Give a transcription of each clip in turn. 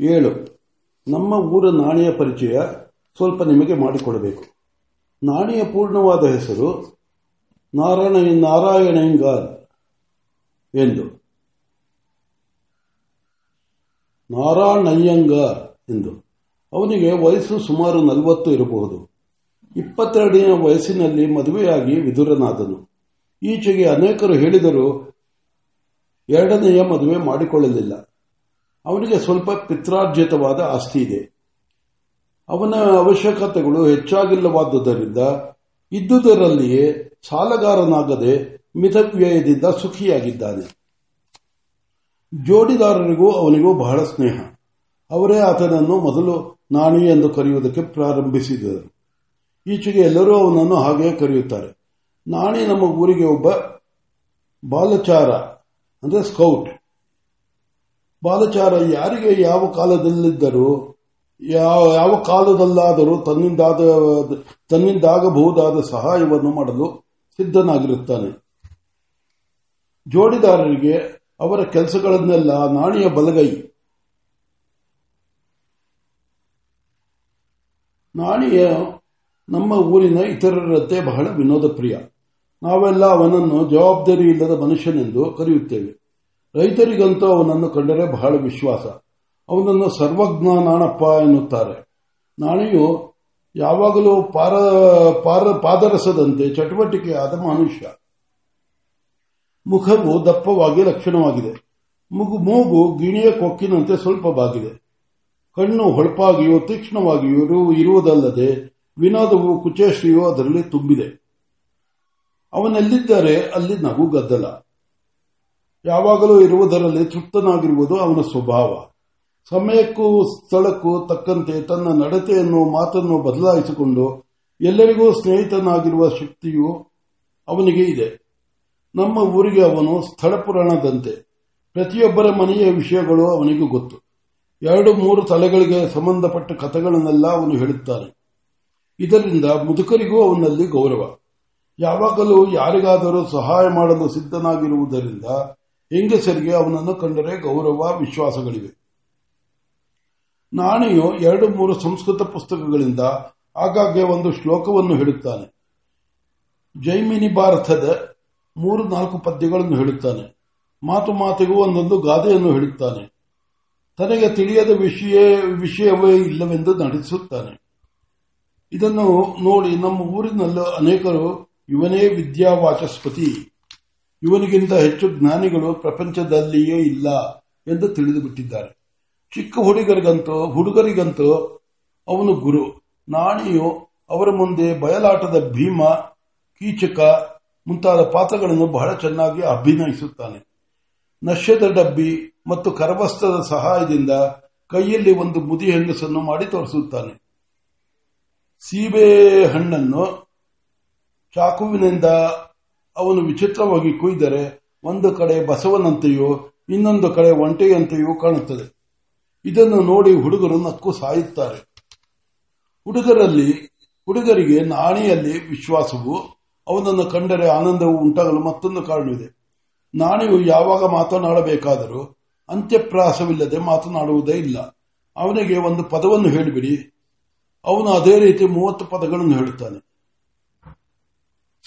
ಏಳು, ನಮ್ಮ ಊರ ನಾಣಿಯ ಪರಿಚಯ ಸ್ವಲ್ಪ ನಿಮಗೆ ಮಾಡಿಕೊಡಬೇಕು. ನಾಣಿಯ ಪೂರ್ಣವಾದ ಹೆಸರು ನಾರಾಯಣ ನಾರಾಯಣಂಗಾರ್ ಎಂದು. ನಾರಾಯಣಯ್ಯಂಗಾರ್ ಎಂದು. ಅವನಿಗೆ ವಯಸ್ಸು ಸುಮಾರು ನಲವತ್ತು ಇರಬಹುದು. ಇಪ್ಪತ್ತೆರಡನೇ ವಯಸ್ಸಿನಲ್ಲಿ ಮದುವೆಯಾಗಿ ವಿದುರನಾದನು. ಈಚೆಗೆ ಅನೇಕರು ಹೇಳಿದರೂ, ಎರಡನೆಯ ಮದುವೆ ಮಾಡಿಕೊಳ್ಳಲಿಲ್ಲ. ಅವನಿಗೆ ಸ್ವಲ್ಪ ಪಿತ್ರಾರ್ಜಿತವಾದ ಆಸ್ತಿ ಇದೆ. ಅವನ ಅವಶ್ಯಕತೆಗಳು ಹೆಚ್ಚಾಗಿಲ್ಲವಾದುದರಿಂದ ಇದ್ದುದರಲ್ಲಿಯೇ ಸಾಲಗಾರನಾಗದೆ ಮಿತವ್ಯಯದಿಂದ ಸುಖಿಯಾಗಿದ್ದಾನೆ. ಜೋಡಿದಾರರಿಗೂ ಅವನಿಗೂ ಬಹಳ ಸ್ನೇಹ. ಅವರೇ ಆತನನ್ನು ಮೊದಲು ನಾಣಿ ಎಂದು ಕರೆಯುವುದಕ್ಕೆ ಪ್ರಾರಂಭಿಸಿದರು. ಈಚೆಗೆ ಎಲ್ಲರೂ ಅವನನ್ನು ಹಾಗೆಯೇ ಕರೆಯುತ್ತಾರೆ. ನಾಣಿ ನಮ್ಮ ಊರಿಗೆ ಒಬ್ಬ ಬಾಲಚಾರ, ಅಂದ್ರೆ ಸ್ಕೌಟ್ ಬಾಲಚಾರ ಯಾರಿಗೆ ಯಾವ ಕಾಲದಲ್ಲಿದ್ದರೂ, ಯಾವ ಯಾವ ಕಾಲದಲ್ಲಾದರೂ ತನ್ನಿಂದಾದ, ತನ್ನಿಂದಾಗಬಹುದಾದ ಸಹಾಯವನ್ನು ಮಾಡಲು ಸಿದ್ಧನಾಗಿರುತ್ತಾನೆ. ಜೋಡಿದಾರರಿಗೆ ಅವರ ಕೆಲಸಗಳನ್ನೆಲ್ಲ ನಾಣಿಯ ಬಲಗೈ. ನಾಣಿಯ ನಮ್ಮ ಊರಿನ ಇತರರಂತೆ ಬಹಳ ವಿನೋದ ಪ್ರಿಯ ನಾವೆಲ್ಲ ಅವನನ್ನು ಜವಾಬ್ದಾರಿ ಇಲ್ಲದ ಮನುಷ್ಯನೆಂದು ಕರೆಯುತ್ತೇವೆ. ರೈತರಿಗಂತೂ ಅವನನ್ನು ಕಂಡರೆ ಬಹಳ ವಿಶ್ವಾಸ. ಅವನನ್ನು ಸರ್ವಜ್ಞ ನಾಣಪ್ಪ ಎನ್ನುತ್ತಾರೆ. ನಾಣಿಯು ಯಾವಾಗಲೂ ಪಾರ ಪಾರ, ಪಾದರಸದಂತೆ ಚಟುವಟಿಕೆಯಾದ ಮನುಷ್ಯ. ಮುಖವು ದಪ್ಪವಾಗಿ ಲಕ್ಷಣವಾಗಿದೆ. ಮುಗು ಗಿಣಿಯ ಕೊಕ್ಕಿನಂತೆ ಸ್ವಲ್ಪ ಬಾಗಿದೆ ಕಣ್ಣು ಹೊಳಪಾಗಿಯೂ ತೀಕ್ಷ್ಣವಾಗಿಯೂ ಇರುವುದಲ್ಲದೆ ವಿನೋದವು ಕುಚೇಶ್ರಿಯೂ ಅದರಲ್ಲಿ ತುಂಬಿದೆ. ಅವನೆಲ್ಲಿದ್ದರೆ ಅಲ್ಲಿ ನಗು ಗದ್ದಲ ಯಾವಾಗಲೂ ಇರುವುದರಲ್ಲಿ ತೃಪ್ತನಾಗಿರುವುದು ಅವನ ಸ್ವಭಾವ. ಸಮಯಕ್ಕೂ ಸ್ಥಳಕ್ಕೂ ತಕ್ಕಂತೆ ತನ್ನ ನಡತೆಯನ್ನು, ಮಾತನ್ನು ಬದಲಾಯಿಸಿಕೊಂಡು ಎಲ್ಲರಿಗೂ ಸ್ನೇಹಿತನಾಗಿರುವ ಶಕ್ತಿಯು ಅವನಿಗೆ ಇದೆ. ನಮ್ಮ ಊರಿಗೆ ಅವನು ಸ್ಥಳ ಪುರಾಣದಂತೆ. ಪ್ರತಿಯೊಬ್ಬರ ಮನೆಯ ವಿಷಯಗಳು ಅವನಿಗೆ ಗೊತ್ತು. ಎರಡು, ಮೂರು ತಲೆಗಳಿಗೆ ಸಂಬಂಧಪಟ್ಟ ಕಥೆಗಳನ್ನೆಲ್ಲ ಅವನು ಹೇಳುತ್ತಾನೆ. ಇದರಿಂದ ಮುದುಕರಿಗೂ ಅವನಲ್ಲಿ ಗೌರವ. ಯಾವಾಗಲೂ ಯಾರಿಗಾದರೂ ಸಹಾಯ ಮಾಡಲು ಸಿದ್ಧನಾಗಿರುವುದರಿಂದ ಹೆಂಗಸರಿಗೆ ಅವನನ್ನು ಕಂಡರೆ ಗೌರವ, ವಿಶ್ವಾಸಗಳಿವೆ. ನಾಣಿಯು ಎರಡು ಮೂರು ಸಂಸ್ಕೃತ ಪುಸ್ತಕಗಳಿಂದ ಆಗಾಗ್ಗೆ ಒಂದು ಶ್ಲೋಕವನ್ನು ಹೇಳುತ್ತಾನೆ. ಜೈಮಿನಿ ಭಾರತದ ಮೂರು ನಾಲ್ಕು ಪದ್ಯಗಳನ್ನು ಹೇಳುತ್ತಾನೆ. ಮಾತು ಮಾತಿಗೂ ಒಂದೊಂದು ಗಾದೆಯನ್ನು ಹೇಳುತ್ತಾನೆ. ತನಗೆ ತಿಳಿಯದ ವಿಷಯ, ವಿಷಯವೇ ಇಲ್ಲವೆಂದು ನಡೆಸುತ್ತಾನೆ ಇದನ್ನು ನೋಡಿ ನಮ್ಮ ಊರಿನಲ್ಲೂ ಅನೇಕರು, ಇವನೇ ವಿದ್ಯಾವಾಚಸ್ಪತಿ ಇವನಿಗಿಂತ ಹೆಚ್ಚು ಜ್ಞಾನಿಗಳು ಪ್ರಪಂಚದಲ್ಲಿಯೇ ಇಲ್ಲ ಎಂದು ತಿಳಿದು ಬಿಟ್ಟಿದ್ದಾರೆ ಚಿಕ್ಕ ಹುಡುಗರಿಗಂತೂ ಹುಡುಗರಿಗಂತೂ ಅವನು ಗುರು, ನಾಣಿಯು, ಅವರ ಮುಂದೆ ಬಯಲಾಟದ ಭೀಮ, ಕೀಚಕ ಮುಂತಾದ ಪಾತ್ರಗಳನ್ನು ಬಹಳ ಚೆನ್ನಾಗಿ ಅಭಿನಯಿಸುತ್ತಾನೆ. ನಶ್ಯದ ಡಬ್ಬಿ ಮತ್ತು ಕರವಸ್ತ್ರದ ಸಹಾಯದಿಂದ ಕೈಯಲ್ಲಿ ಒಂದು ಮುದಿ ಹೆಂಗಸನ್ನು ಮಾಡಿ ತೋರಿಸುತ್ತಾನೆ. ಸೀಬೆ ಹಣ್ಣನ್ನು ಚಾಕುವಿನಿಂದ ಅವನು ವಿಚಿತ್ರವಾಗಿ ಕುಯ್ದರೆ ಒಂದು ಕಡೆ ಬಸವನಂತೆಯೋ, ಇನ್ನೊಂದು ಕಡೆ ಒಂಟೆಯಂತೆಯೂ ಕಾಣುತ್ತದೆ. ಇದನ್ನು ನೋಡಿ ಹುಡುಗರು ನಕ್ಕು ಸಾಯುತ್ತಾರೆ. ಹುಡುಗರಲ್ಲಿ, ಹುಡುಗರಿಗೆ ನಾಣಿಯಲ್ಲಿ ವಿಶ್ವಾಸವು, ಅವನನ್ನು ಕಂಡರೆ ಆನಂದವು ಉಂಟಾಗಲು ಮತ್ತೊಂದು ಕಾರಣವಿದೆ. ನಾಣಿಯು ಯಾವಾಗ ಮಾತನಾಡಬೇಕಾದರೂ ಅಂತ್ಯಪ್ರಾಸವಿಲ್ಲದೆ ಮಾತನಾಡುವುದೇ ಇಲ್ಲ. ಅವನಿಗೆ ಒಂದು ಪದವನ್ನು ಹೇಳಿಬಿಡಿ. ಅವನು ಅದೇ ರೀತಿ ಮೂವತ್ತು ಪದಗಳನ್ನು ಹೇಳುತ್ತಾನೆ.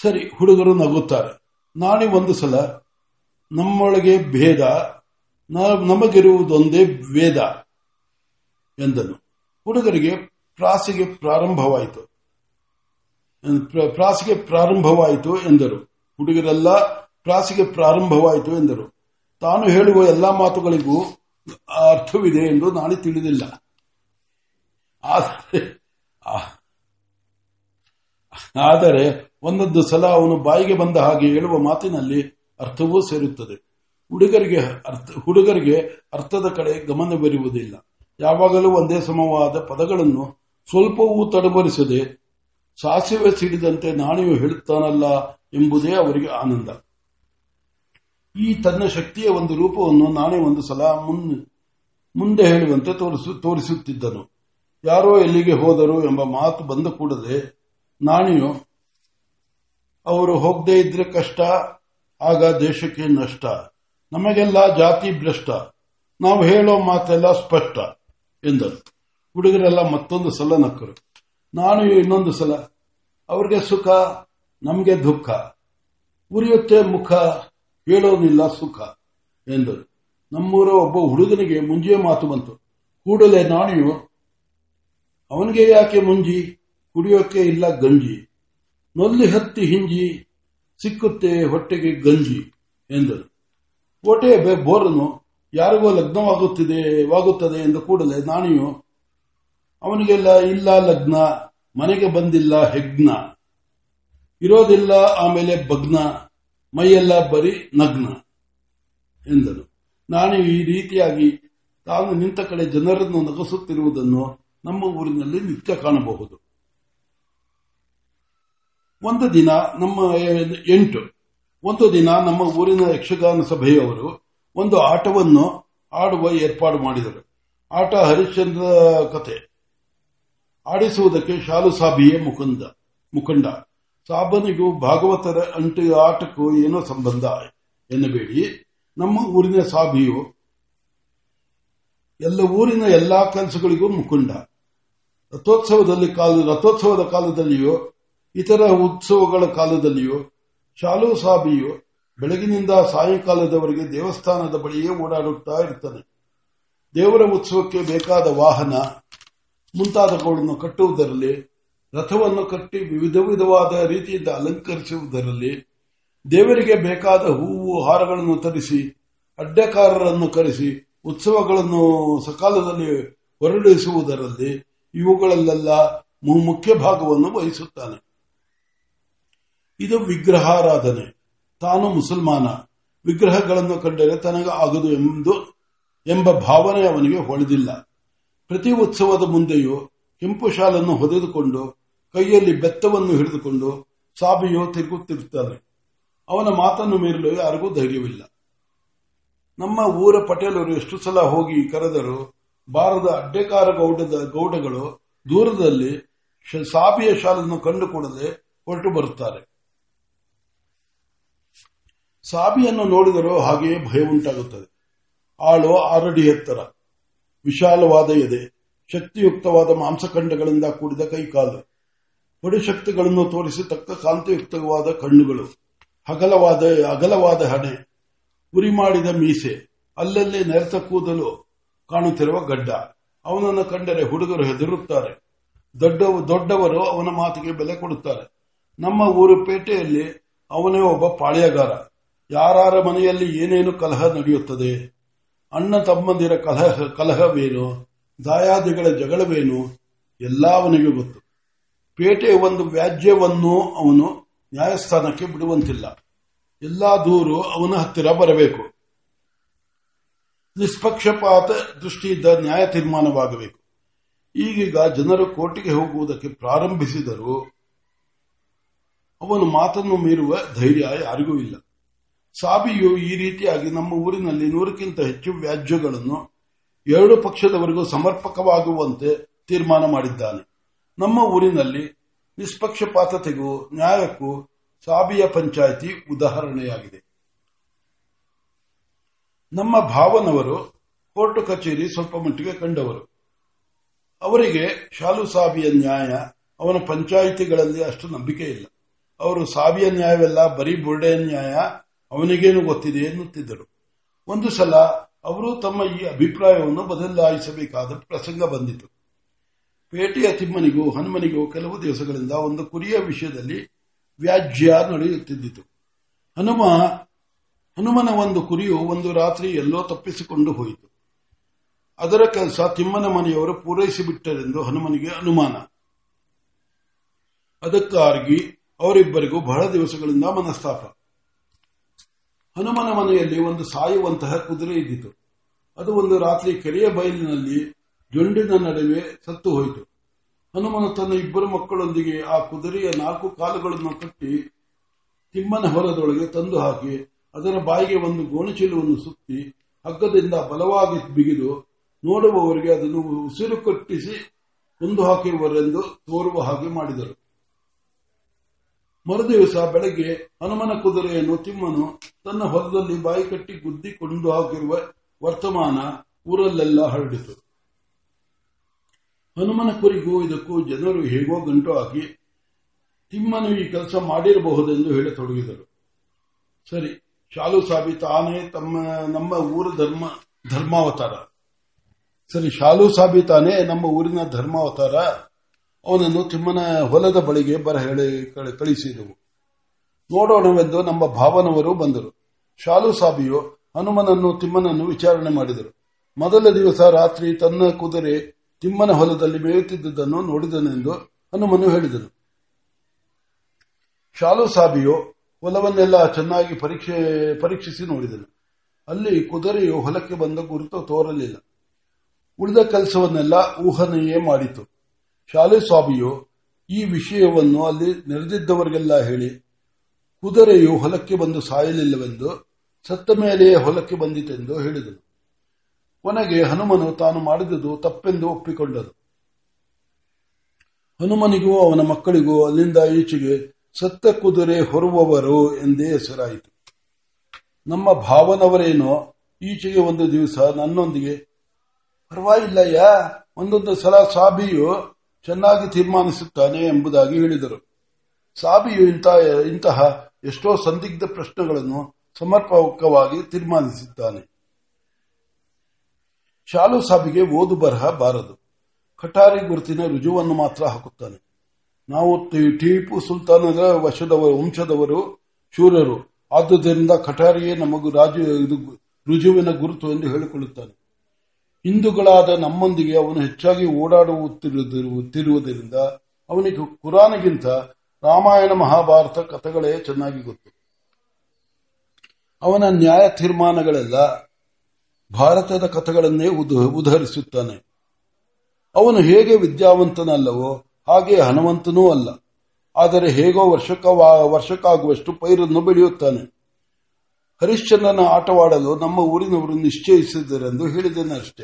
ಸರಿ, ಹುಡುಗರು ನಗುತ್ತಾರೆ. ನಾಳೆ ಒಂದು ಸಲ ನಮ್ಮೊಳಗೆ ಭೇದ ನಮಗಿರುವುದೊಂದೇ ವೇದ ಎಂದನು. ಹುಡುಗರಿಗೆ ಪ್ರಾಸಿಗೆ ಪ್ರಾರಂಭವಾಯಿತು. ಪ್ರಾಸಿಗೆ ಪ್ರಾರಂಭವಾಯಿತು ಎಂದರು. ಹುಡುಗರೆಲ್ಲ ಪ್ರಾಸಿಗೆ ಪ್ರಾರಂಭವಾಯಿತು ಎಂದರು. ತಾನು ಹೇಳುವ ಎಲ್ಲಾ ಮಾತುಗಳಿಗೂ ಅರ್ಥವಿದೆ ಎಂದು ನಾನು ತಿಳಿದಿಲ್ಲ. ಆದರೆ ಒಂದೊಂದು ಸಲ ಅವನು ಬಾಯಿಗೆ ಬಂದ ಹಾಗೆ ಹೇಳುವ ಮಾತಿನಲ್ಲಿ ಅರ್ಥವೂ ಸೇರುತ್ತದೆ. ಹುಡುಗರಿಗೆ ಹುಡುಗರಿಗೆ ಅರ್ಥದ ಕಡೆ ಗಮನ ಬರುವುದಿಲ್ಲ ಯಾವಾಗಲೂ ಒಂದೇ ಸಮವಾದ ಪದಗಳನ್ನು ಸ್ವಲ್ಪವೂ ತಡಬರಿಸದೆ ಸಾಸಿವೆ ಸಿಡಿದಂತೆ ನಾಣಿಯು ಹೇಳುತ್ತಾನಲ್ಲ ಎಂಬುದೇ ಅವರಿಗೆ ಆನಂದ. ಈ ತನ್ನ ಶಕ್ತಿಯ ಒಂದು ರೂಪವನ್ನು ನಾಣೆ ಒಂದು ಸಲ ಮುಂದೆ ಹೇಳುವಂತೆ ತೋರಿಸುತ್ತಿದ್ದನು. ಯಾರೋ ಎಲ್ಲಿಗೆ ಹೋದರು ಎಂಬ ಮಾತು ಬಂದ ಕೂಡಲೇ ನಾಣಿಯು ಅವರು ಹೋಗದೇ ಇದ್ರೆ ಕಷ್ಟ, ಆಗ ದೇಶಕ್ಕೆ ನಷ್ಟ. ನಮಗೆಲ್ಲ ಜಾತಿ ಭ್ರಷ್ಟ. ನಾವು ಹೇಳೋ ಮಾತೆಲ್ಲ ಸ್ಪಷ್ಟ, ಎಂದರು. ಹುಡುಗರೆಲ್ಲ ಮತ್ತೊಂದು ಸಲ ನಕ್ಕರು. ನಾನು ಇನ್ನೊಂದು ಸಲ, ಅವ್ರಿಗೆ ಸುಖ, ನಮ್ಗೆ ದುಃಖ. ಉರಿಯುತ್ತೆ ಮುಖ, ಹೇಳೋನಿಲ್ಲ ಸುಖ, ಎಂದರು. ನಮ್ಮೂರ ಒಬ್ಬ ಹುಡುಗನಿಗೆ ಮುಂಜಿಯ ಮಾತು ಬಂತು. ಕೂಡಲೇ ನಾಣಿಯು ಅವನಿಗೆ ಯಾಕೆ ಮುಂಜಿ? ಕುಡಿಯೋಕೆ ಇಲ್ಲ ಗಂಜಿ? ನೊಲ್ಲಿ ಹತ್ತಿ ಹಿಂಜಿ ಸಿಕ್ಕುತ್ತೆ ಹೊಟ್ಟೆಗೆ ಗಂಜಿ ಎಂದರು. ಕೋಟೆ ಬೋರನು ಯಾರಿಗೋ ಲಗ್ನವಾಗುತ್ತಿದೆ, ವಾಗುತ್ತದೆ ಎಂದು ಕೂಡಲೇ ನಾಣಿಯು ಅವನಿಗೆಲ್ಲ ಇಲ್ಲ ಲಗ್ನ, ಮನೆಗೆ ಬಂದಿಲ್ಲ ಹೆಗ್ನ. ಇರೋದಿಲ್ಲ ಆಮೇಲೆ ಭಗ್ನ ಮೈಯೆಲ್ಲ ಬರೀ ನಗ್ನ ಎಂದನು ನಾನು ಈ ರೀತಿಯಾಗಿ ತಾನು ನಿಂತ ಕಡೆ ಜನರನ್ನು ನಗಸುತ್ತಿರುವುದನ್ನು ನಮ್ಮ ಊರಿನಲ್ಲಿ ನಿತ್ಯ ಕಾಣಬಹುದು. ಒಂದು ದಿನ ನಮ್ಮ ಎಂಟು, ಒಂದು ದಿನ ನಮ್ಮ ಊರಿನ ಯಕ್ಷಗಾನ ಸಭೆಯವರು ಒಂದು ಆಟವನ್ನು ಆಡುವ ಏರ್ಪಾಡು ಮಾಡಿದರು. ಆಟ ಹರಿಶ್ಚಂದ್ರ ಕತೆ ಆಡಿಸುವುದಕ್ಕೆ ಶಾಲು ಸಾಬಿಯೇ ಮುಕುಂದ ಮುಖಂಡ ಸಾಬನಿಗೂ ಭಾಗವತರ ಅಂಟು ಆಟಕ್ಕೂ ಏನೋ ಸಂಬಂಧ ಎನ್ನಬೇಡಿ. ನಮ್ಮ ಊರಿನ ಸಾಬಿಯು ಎಲ್ಲ ಊರಿನ ಎಲ್ಲಾ ಕೆಲಸಗಳಿಗೂ ಮುಖಂಡ ರಥೋತ್ಸವದಲ್ಲಿ ಕಾಲ, ರಥೋತ್ಸವದ ಕಾಲದಲ್ಲಿಯೂ ಇತರ ಉತ್ಸವಗಳ ಕಾಲದಲ್ಲಿಯೂ, ಶಾಲು ಸಾಬಿಯು ಬೆಳಗಿನಿಂದ ಸಾಯಂಕಾಲದವರೆಗೆ ದೇವಸ್ಥಾನದ ಬಳಿಯೇ ಓಡಾಡುತ್ತಾ ಇರುತ್ತದೆ. ದೇವರ ಉತ್ಸವಕ್ಕೆ ಬೇಕಾದ ವಾಹನ ಮುಂತಾದವುಗಳನ್ನು ಕಟ್ಟುವುದರಲ್ಲಿ, ರಥವನ್ನು ಕಟ್ಟಿ ವಿವಿಧ ವಿಧವಾದ ರೀತಿಯಿಂದ ಅಲಂಕರಿಸುವುದರಲ್ಲಿ, ದೇವರಿಗೆ ಬೇಕಾದ ಹೂವು, ಹಾರಗಳನ್ನು ತರಿಸಿ, ಅಡ್ಡಕಾರರನ್ನು ಕರೆಸಿ, ಉತ್ಸವಗಳನ್ನು ಸಕಾಲದಲ್ಲಿ ಹೊರಡಿಸುವುದರಲ್ಲಿ ಇವುಗಳಲ್ಲೆಲ್ಲ ಮುಖ್ಯ ಭಾಗವನ್ನು ವಹಿಸುತ್ತಾನೆ. ಇದು ವಿಗ್ರಹಾರಾಧನೆ. ತಾನು ಮುಸಲ್ಮಾನ. ವಿಗ್ರಹಗಳನ್ನು ಕಂಡರೆ ತನಗೆ ಆಗದು ಎಂದು ಎಂಬ ಭಾವನೆ ಅವನಿಗೆ ಹೊಳೆದಿಲ್ಲ. ಪ್ರತಿ ಉತ್ಸವದ ಮುಂದೆಯೂ ಕೆಂಪು ಶಾಲನ್ನು ಹೊದೆದುಕೊಂಡು, ಕೈಯಲ್ಲಿ ಬೆತ್ತವನ್ನು ಹಿಡಿದುಕೊಂಡು ಸಾಬಿಯು ತಿರುಗುತ್ತಿರುತ್ತಾನೆ ಅವನ ಮಾತನ್ನು ಮೀರಲು ಯಾರಿಗೂ ಧೈರ್ಯವಿಲ್ಲ. ನಮ್ಮ ಊರ ಪಟೇಲರು ಎಷ್ಟು ಸಲ ಹೋಗಿ ಕರೆದರು ಬಾರದ ಅಡ್ಡೆಕಾರ ಗೌಡದ ಗೌಡಗಳು ದೂರದಲ್ಲಿ ಸಾಬಿಯ ಶಾಲನ್ನು ಕಂಡುಕೊಡದೆ ಹೊರಟು ಬರುತ್ತಾರೆ. ಸಾಬಿಯನ್ನು ನೋಡಿದರೂ ಹಾಗೆಯೇ ಭಯ ಉಂಟಾಗುತ್ತದೆ. ಆಳು ಆರಡಿ ಎತ್ತರ ವಿಶಾಲವಾದ ಎದೆ, ಶಕ್ತಿಯುಕ್ತವಾದ ಮಾಂಸಖಂಡಗಳಿಂದ ಕೂಡಿದ ಕೈಕಾಲು ತೋರಿಸಿ ತಕ್ಕ ಕಾಂತಿಯುಕ್ತವಾದ ಕಣ್ಣುಗಳು, ಹಗಲವಾದ ಅಗಲವಾದ ಹಣೆ, ಉರಿ ಮಾಡಿದ ಮೀಸೆ, ಅಲ್ಲಲ್ಲಿ ನೆರೆತ ಕೂದಲು ಕಾಣುತ್ತಿರುವ ಗಡ್ಡ. ಅವನನ್ನು ಕಂಡರೆ ಹುಡುಗರು ಹೆದರುತ್ತಾರೆ. ದೊಡ್ಡವರು ಅವನ ಮಾತಿಗೆ ಬೆಲೆ ಕೊಡುತ್ತಾರೆ. ನಮ್ಮ ಊರು ಪೇಟೆಯಲ್ಲಿ ಅವನೇ ಒಬ್ಬ ಪಾಳ್ಯಗಾರ. ಯಾರ ಮನೆಯಲ್ಲಿ ಏನೇನು ಕಲಹ ನಡೆಯುತ್ತದೆ? ಅಣ್ಣ ತಮ್ಮಂದಿರ ಕಲಹ, ಕಲಹವೇನು? ದಾಯಾದಿಗಳ ಜಗಳವೇನು? ಎಲ್ಲ ಅವನಿಗೆ ಗೊತ್ತು. ಪೇಟೆ ಒಂದು ವ್ಯಾಜ್ಯವನ್ನು ಅವನು ನ್ಯಾಯಸ್ಥಾನಕ್ಕೆ ಬಿಡುವಂತಿಲ್ಲ. ಎಲ್ಲ ದೂರು ಅವನ ಹತ್ತಿರ ಬರಬೇಕು. ನಿಷ್ಪಕ್ಷಪಾತ ದೃಷ್ಟಿಯಿಂದ ನ್ಯಾಯ ತೀರ್ಮಾನವಾಗಬೇಕು. ಈಗೀಗ ಜನರು ಕೋರ್ಟಿಗೆ ಹೋಗುವುದಕ್ಕೆ ಪ್ರಾರಂಭಿಸಿದರೂ ಅವನು ಮಾತನ್ನು ಮೀರುವ ಧೈರ್ಯ ಯಾರಿಗೂ ಇಲ್ಲ. ಸಾಬಿಯು ಈ ರೀತಿಯಾಗಿ ನಮ್ಮ ಊರಿನಲ್ಲಿ ನೂರಕ್ಕಿಂತ ಹೆಚ್ಚು ವ್ಯಾಜ್ಯಗಳನ್ನು ಎರಡು ಪಕ್ಷದವರೆಗೂ ಸಮರ್ಪಕವಾಗುವಂತೆ ತೀರ್ಮಾನ ಮಾಡಿದ್ದಾನೆ. ನಮ್ಮ ಊರಿನಲ್ಲಿ ನಿಷ್ಪಕ್ಷಪಾತತೆಗೂ ನ್ಯಾಯಕ್ಕೂ ಸಾಬಿಯ ಪಂಚಾಯಿತಿ ಉದಾಹರಣೆಯಾಗಿದೆ. ನಮ್ಮ ಭಾವನವರು ಕೋರ್ಟ್ ಕಚೇರಿ ಸ್ವಲ್ಪ ಮಟ್ಟಿಗೆ ಕಂಡವರು. ಅವರಿಗೆ ಶಾಲು ಸಾಬಿಯ ನ್ಯಾಯ, ಅವನ ಪಂಚಾಯಿತಿಗಳಲ್ಲಿ ಅಷ್ಟು ನಂಬಿಕೆ ಇಲ್ಲ. ಅವರು ಸಾಬಿಯ ನ್ಯಾಯವೆಲ್ಲ ಬರೀ ಬುರ್ಡೆಯ ನ್ಯಾಯ ಅವನಿಗೇನು ಗೊತ್ತಿದೆ ಎನ್ನುತ್ತಿದ್ದರು. ಒಂದು ಸಲ ಅವರು ತಮ್ಮ ಈ ಅಭಿಪ್ರಾಯವನ್ನು ಬದಲಾಯಿಸಬೇಕಾದ ಪ್ರಸಂಗ ಬಂದಿತು. ಪೇಟೆಯ ತಿಮ್ಮನಿಗೂ ಹನುಮನಿಗೂ ಕೆಲವು ದಿವಸಗಳಿಂದ ಒಂದು ಕುರಿಯ ವಿಷಯದಲ್ಲಿ ವ್ಯಾಜ್ಯ ನಡೆಯುತ್ತಿದ್ದಿತು. ಹನುಮ, ಹನುಮನ ಒಂದು ಕುರಿಯು ಒಂದು ರಾತ್ರಿ ಎಲ್ಲೋ ತಪ್ಪಿಸಿಕೊಂಡು ಹೋಯಿತು. ಅದರ ಕೆಲಸ ತಿಮ್ಮನ ಮನೆಯವರು ಪೂರೈಸಿಬಿಟ್ಟರೆಂದು ಹನುಮನಿಗೆ ಅನುಮಾನ. ಅದಕ್ಕಾಗಿ ಅವರಿಬ್ಬರಿಗೂ ಬಹಳ ದಿವಸಗಳಿಂದ ಮನಸ್ತಾಪ. ಹನುಮನ ಮನೆಯಲ್ಲಿ ಒಂದು ಸಾಯುವಂತಹ ಕುದುರೆ ಇದ್ದಿತು. ಅದು ಒಂದು ರಾತ್ರಿ ಕೆರೆಯ ಬಯಲಿನಲ್ಲಿ ಜೊಂಡಿನ ನಡುವೆ ಸತ್ತು ಹೋಯಿತು. ಹನುಮನ ತನ್ನ ಇಬ್ಬರು ಮಕ್ಕಳೊಂದಿಗೆ ಆ ಕುದುರೆಯ ನಾಲ್ಕು ಕಾಲುಗಳನ್ನು ಕಟ್ಟಿ ತಿಮ್ಮನ ಹೊಲದೊಳಗೆ ತಂದು ಹಾಕಿ ಅದರ ಬಾಯಿಗೆ ಒಂದು ಗೋಣಿಚೀಲವನ್ನು ಸುತ್ತಿ ಹಗ್ಗದಿಂದ ಬಲವಾಗಿ ಬಿಗಿದು ನೋಡುವವರಿಗೆ ಅದನ್ನು ಉಸಿರು ಕಟ್ಟಿಸಿ ಕೊಂದು ಹಾಕಿರುವರೆಂದು ತೋರುವ ಹಾಗೆ ಮಾಡಿದರು. ಮರುದಿವಸ ಬೆಳಗ್ಗೆ ಹನುಮನ ಕುದುರೆಯನ್ನು ತಿಮ್ಮನು ತನ್ನ ಹೊಲದಲ್ಲಿ ಬಾಯಿ ಕಟ್ಟಿ ಗುದ್ದಿ ಕೊಂಡು ಹಾಕಿರುವ ವರ್ತಮಾನ ಊರಲ್ಲೆಲ್ಲ ಹರಡಿತು. ಹನುಮನ ಕುರಿಗೂ ಇದಕ್ಕೂ ಜನರು ಹೇಗೋ ಗಂಟು ಹಾಕಿ ತಿಮ್ಮನು ಈ ಕೆಲಸ ಮಾಡಿರಬಹುದೆಂದು ಹೇಳತೊಡಗಿದರು. ಸರಿ, ಶಾಲು ಸಾಬಿ ತಾನೇ ತಮ್ಮ, ನಮ್ಮ ಊರ ಧರ್ಮ, ಧರ್ಮಾವತಾರ. ಸರಿ, ಶಾಲು ಸಾಬಿ ತಾನೇ ನಮ್ಮ ಊರಿನ ಧರ್ಮಾವತಾರ? ಅವನನ್ನು ತಿಮ್ಮನ ಹೊಲದ ಬಳಿಗೆ ಬರ ಹೇಳಿ ಕಳಿಸಿದವು. ನೋಡೋಣವೆಂದು ನಮ್ಮ ಭಾವನವರು ಬಂದರು. ಶಾಲು ಸಾಬಿಯು ಹನುಮನನ್ನು ತಿಮ್ಮನನ್ನು ವಿಚಾರಣೆ ಮಾಡಿದರು. ಮೊದಲ ದಿವಸ ರಾತ್ರಿ ತನ್ನ ಕುದುರೆ ತಿಮ್ಮನ ಹೊಲದಲ್ಲಿ ಮೇಯುತ್ತಿದ್ದುದನ್ನು ನೋಡಿದನೆಂದು ಹನುಮನು ಹೇಳಿದನು. ಶಾಲು ಸಾಬಿಯು ಹೊಲವನ್ನೆಲ್ಲ ಚೆನ್ನಾಗಿ ಪರೀಕ್ಷೆ, ಪರೀಕ್ಷಿಸಿ ನೋಡಿದನು. ಅಲ್ಲಿ ಕುದುರೆಯು ಹೊಲಕ್ಕೆ ಬಂದ ಗುರುತು ತೋರಲಿಲ್ಲ. ಉಳಿದ ಕೆಲಸವನ್ನೆಲ್ಲ ಊಹನೆಯೇ ಮಾಡಿತು. ಶಾಲೆ ಸ್ವಾಮಿಯು ಈ ವಿಷಯವನ್ನು ಅಲ್ಲಿ ನೆರೆದಿದ್ದವರಿಗೆಲ್ಲ ಹೇಳಿ, ಕುದುರೆಯು ಹೊಲಕ್ಕೆ ಬಂದು ಸಾಯಲಿಲ್ಲವೆಂದು ಸತ್ತ ಮೇಲೆಯೇ ಹೊಲಕ್ಕೆ ಬಂದಿತೆಂದು ಹೇಳಿದನು. ಕೊನೆಗೆ ಹನುಮನು ತಾನು ಮಾಡಿದುದು ತಪ್ಪೆಂದು ಒಪ್ಪಿಕೊಂಡರು ಹನುಮನಿಗೂ ಅವನ ಮಕ್ಕಳಿಗೂ ಅಲ್ಲಿಂದ ಈಚೆಗೆ ಸತ್ತ ಕುದುರೆ ಹೊರುವವರು ಎಂದೇ ಹೆಸರಾಯಿತು. ನಮ್ಮ ಭಾವನವರೇನೋ ಈಚೆಗೆ ಒಂದು ದಿವಸ ನನ್ನೊಂದಿಗೆ, ಪರವಾಗಿಲ್ಲಯ್ಯ, ಒಂದೊಂದು ಸಲ ಸಾಬಿಯು ಚೆನ್ನಾಗಿ ತೀರ್ಮಾನಿಸುತ್ತಾನೆ ಎಂಬುದಾಗಿ ಹೇಳಿದರು. ಸಾಬಿಯು ಇಂತಹ ಇಂತಹ ಎಷ್ಟೋ ಸಂದಿಗ್ಧ ಪ್ರಶ್ನೆಗಳನ್ನು ಸಮರ್ಪಕವಾಗಿ ತೀರ್ಮಾನಿಸುತ್ತಾನೆ ಶಾಲು ಸಾಬಿಗೆ ಓದು ಬರಹ ಬಾರದು. ಕಟಾರಿ ಗುರುತಿನ ರುಜುವನ್ನು ಮಾತ್ರ ಹಾಕುತ್ತಾನೆ. ನಾವು ಟೀಪು ಸುಲ್ತಾನರ ವಶದವರು, ವಂಶದವರು, ಶೂರರು. ಆದುದರಿಂದ ಕಟಾರಿಯೇ ನಮಗೂ ರಾಜ ರುಜುವಿನ ಗುರುತು ಎಂದು ಹೇಳಿಕೊಳ್ಳುತ್ತಾನೆ. ಹಿಂದೂಗಳಾದ ನಮ್ಮೊಂದಿಗೆ ಅವನು ಹೆಚ್ಚಾಗಿ ಓಡಾಡುತ್ತಿರುವುದರಿಂದ ಅವನಿಗೆ ಕುರಾನಿಗಿಂತ ರಾಮಾಯಣ ಮಹಾಭಾರತ ಕಥೆಗಳೇ ಚೆನ್ನಾಗಿ ಗೊತ್ತು. ಅವನ ನ್ಯಾಯ ತೀರ್ಮಾನಗಳೆಲ್ಲ ಭಾರತದ ಕಥೆಗಳನ್ನೇ ಉದ- ಉದಹರಿಸುತ್ತಾನೆ. ಅವನು ಹೇಗೆ ವಿದ್ಯಾವಂತನಲ್ಲವೋ ಹಾಗೆ ಹಣವಂತನೂ ಅಲ್ಲ. ಆದರೆ ಹೇಗೋ ವರ್ಷಕ್ಕ ವರ್ಷಕ್ಕಾಗುವಷ್ಟು ಪೈರನ್ನು ಬೆಳೆಯುತ್ತಾನೆ. ಹರಿಶ್ಚಂದ್ರನ ಆಟವಾಡಲು ನಮ್ಮ ಊರಿನವರು ನಿಶ್ಚಯಿಸಿದರೆಂದು ಹೇಳಿದನಷ್ಟೇ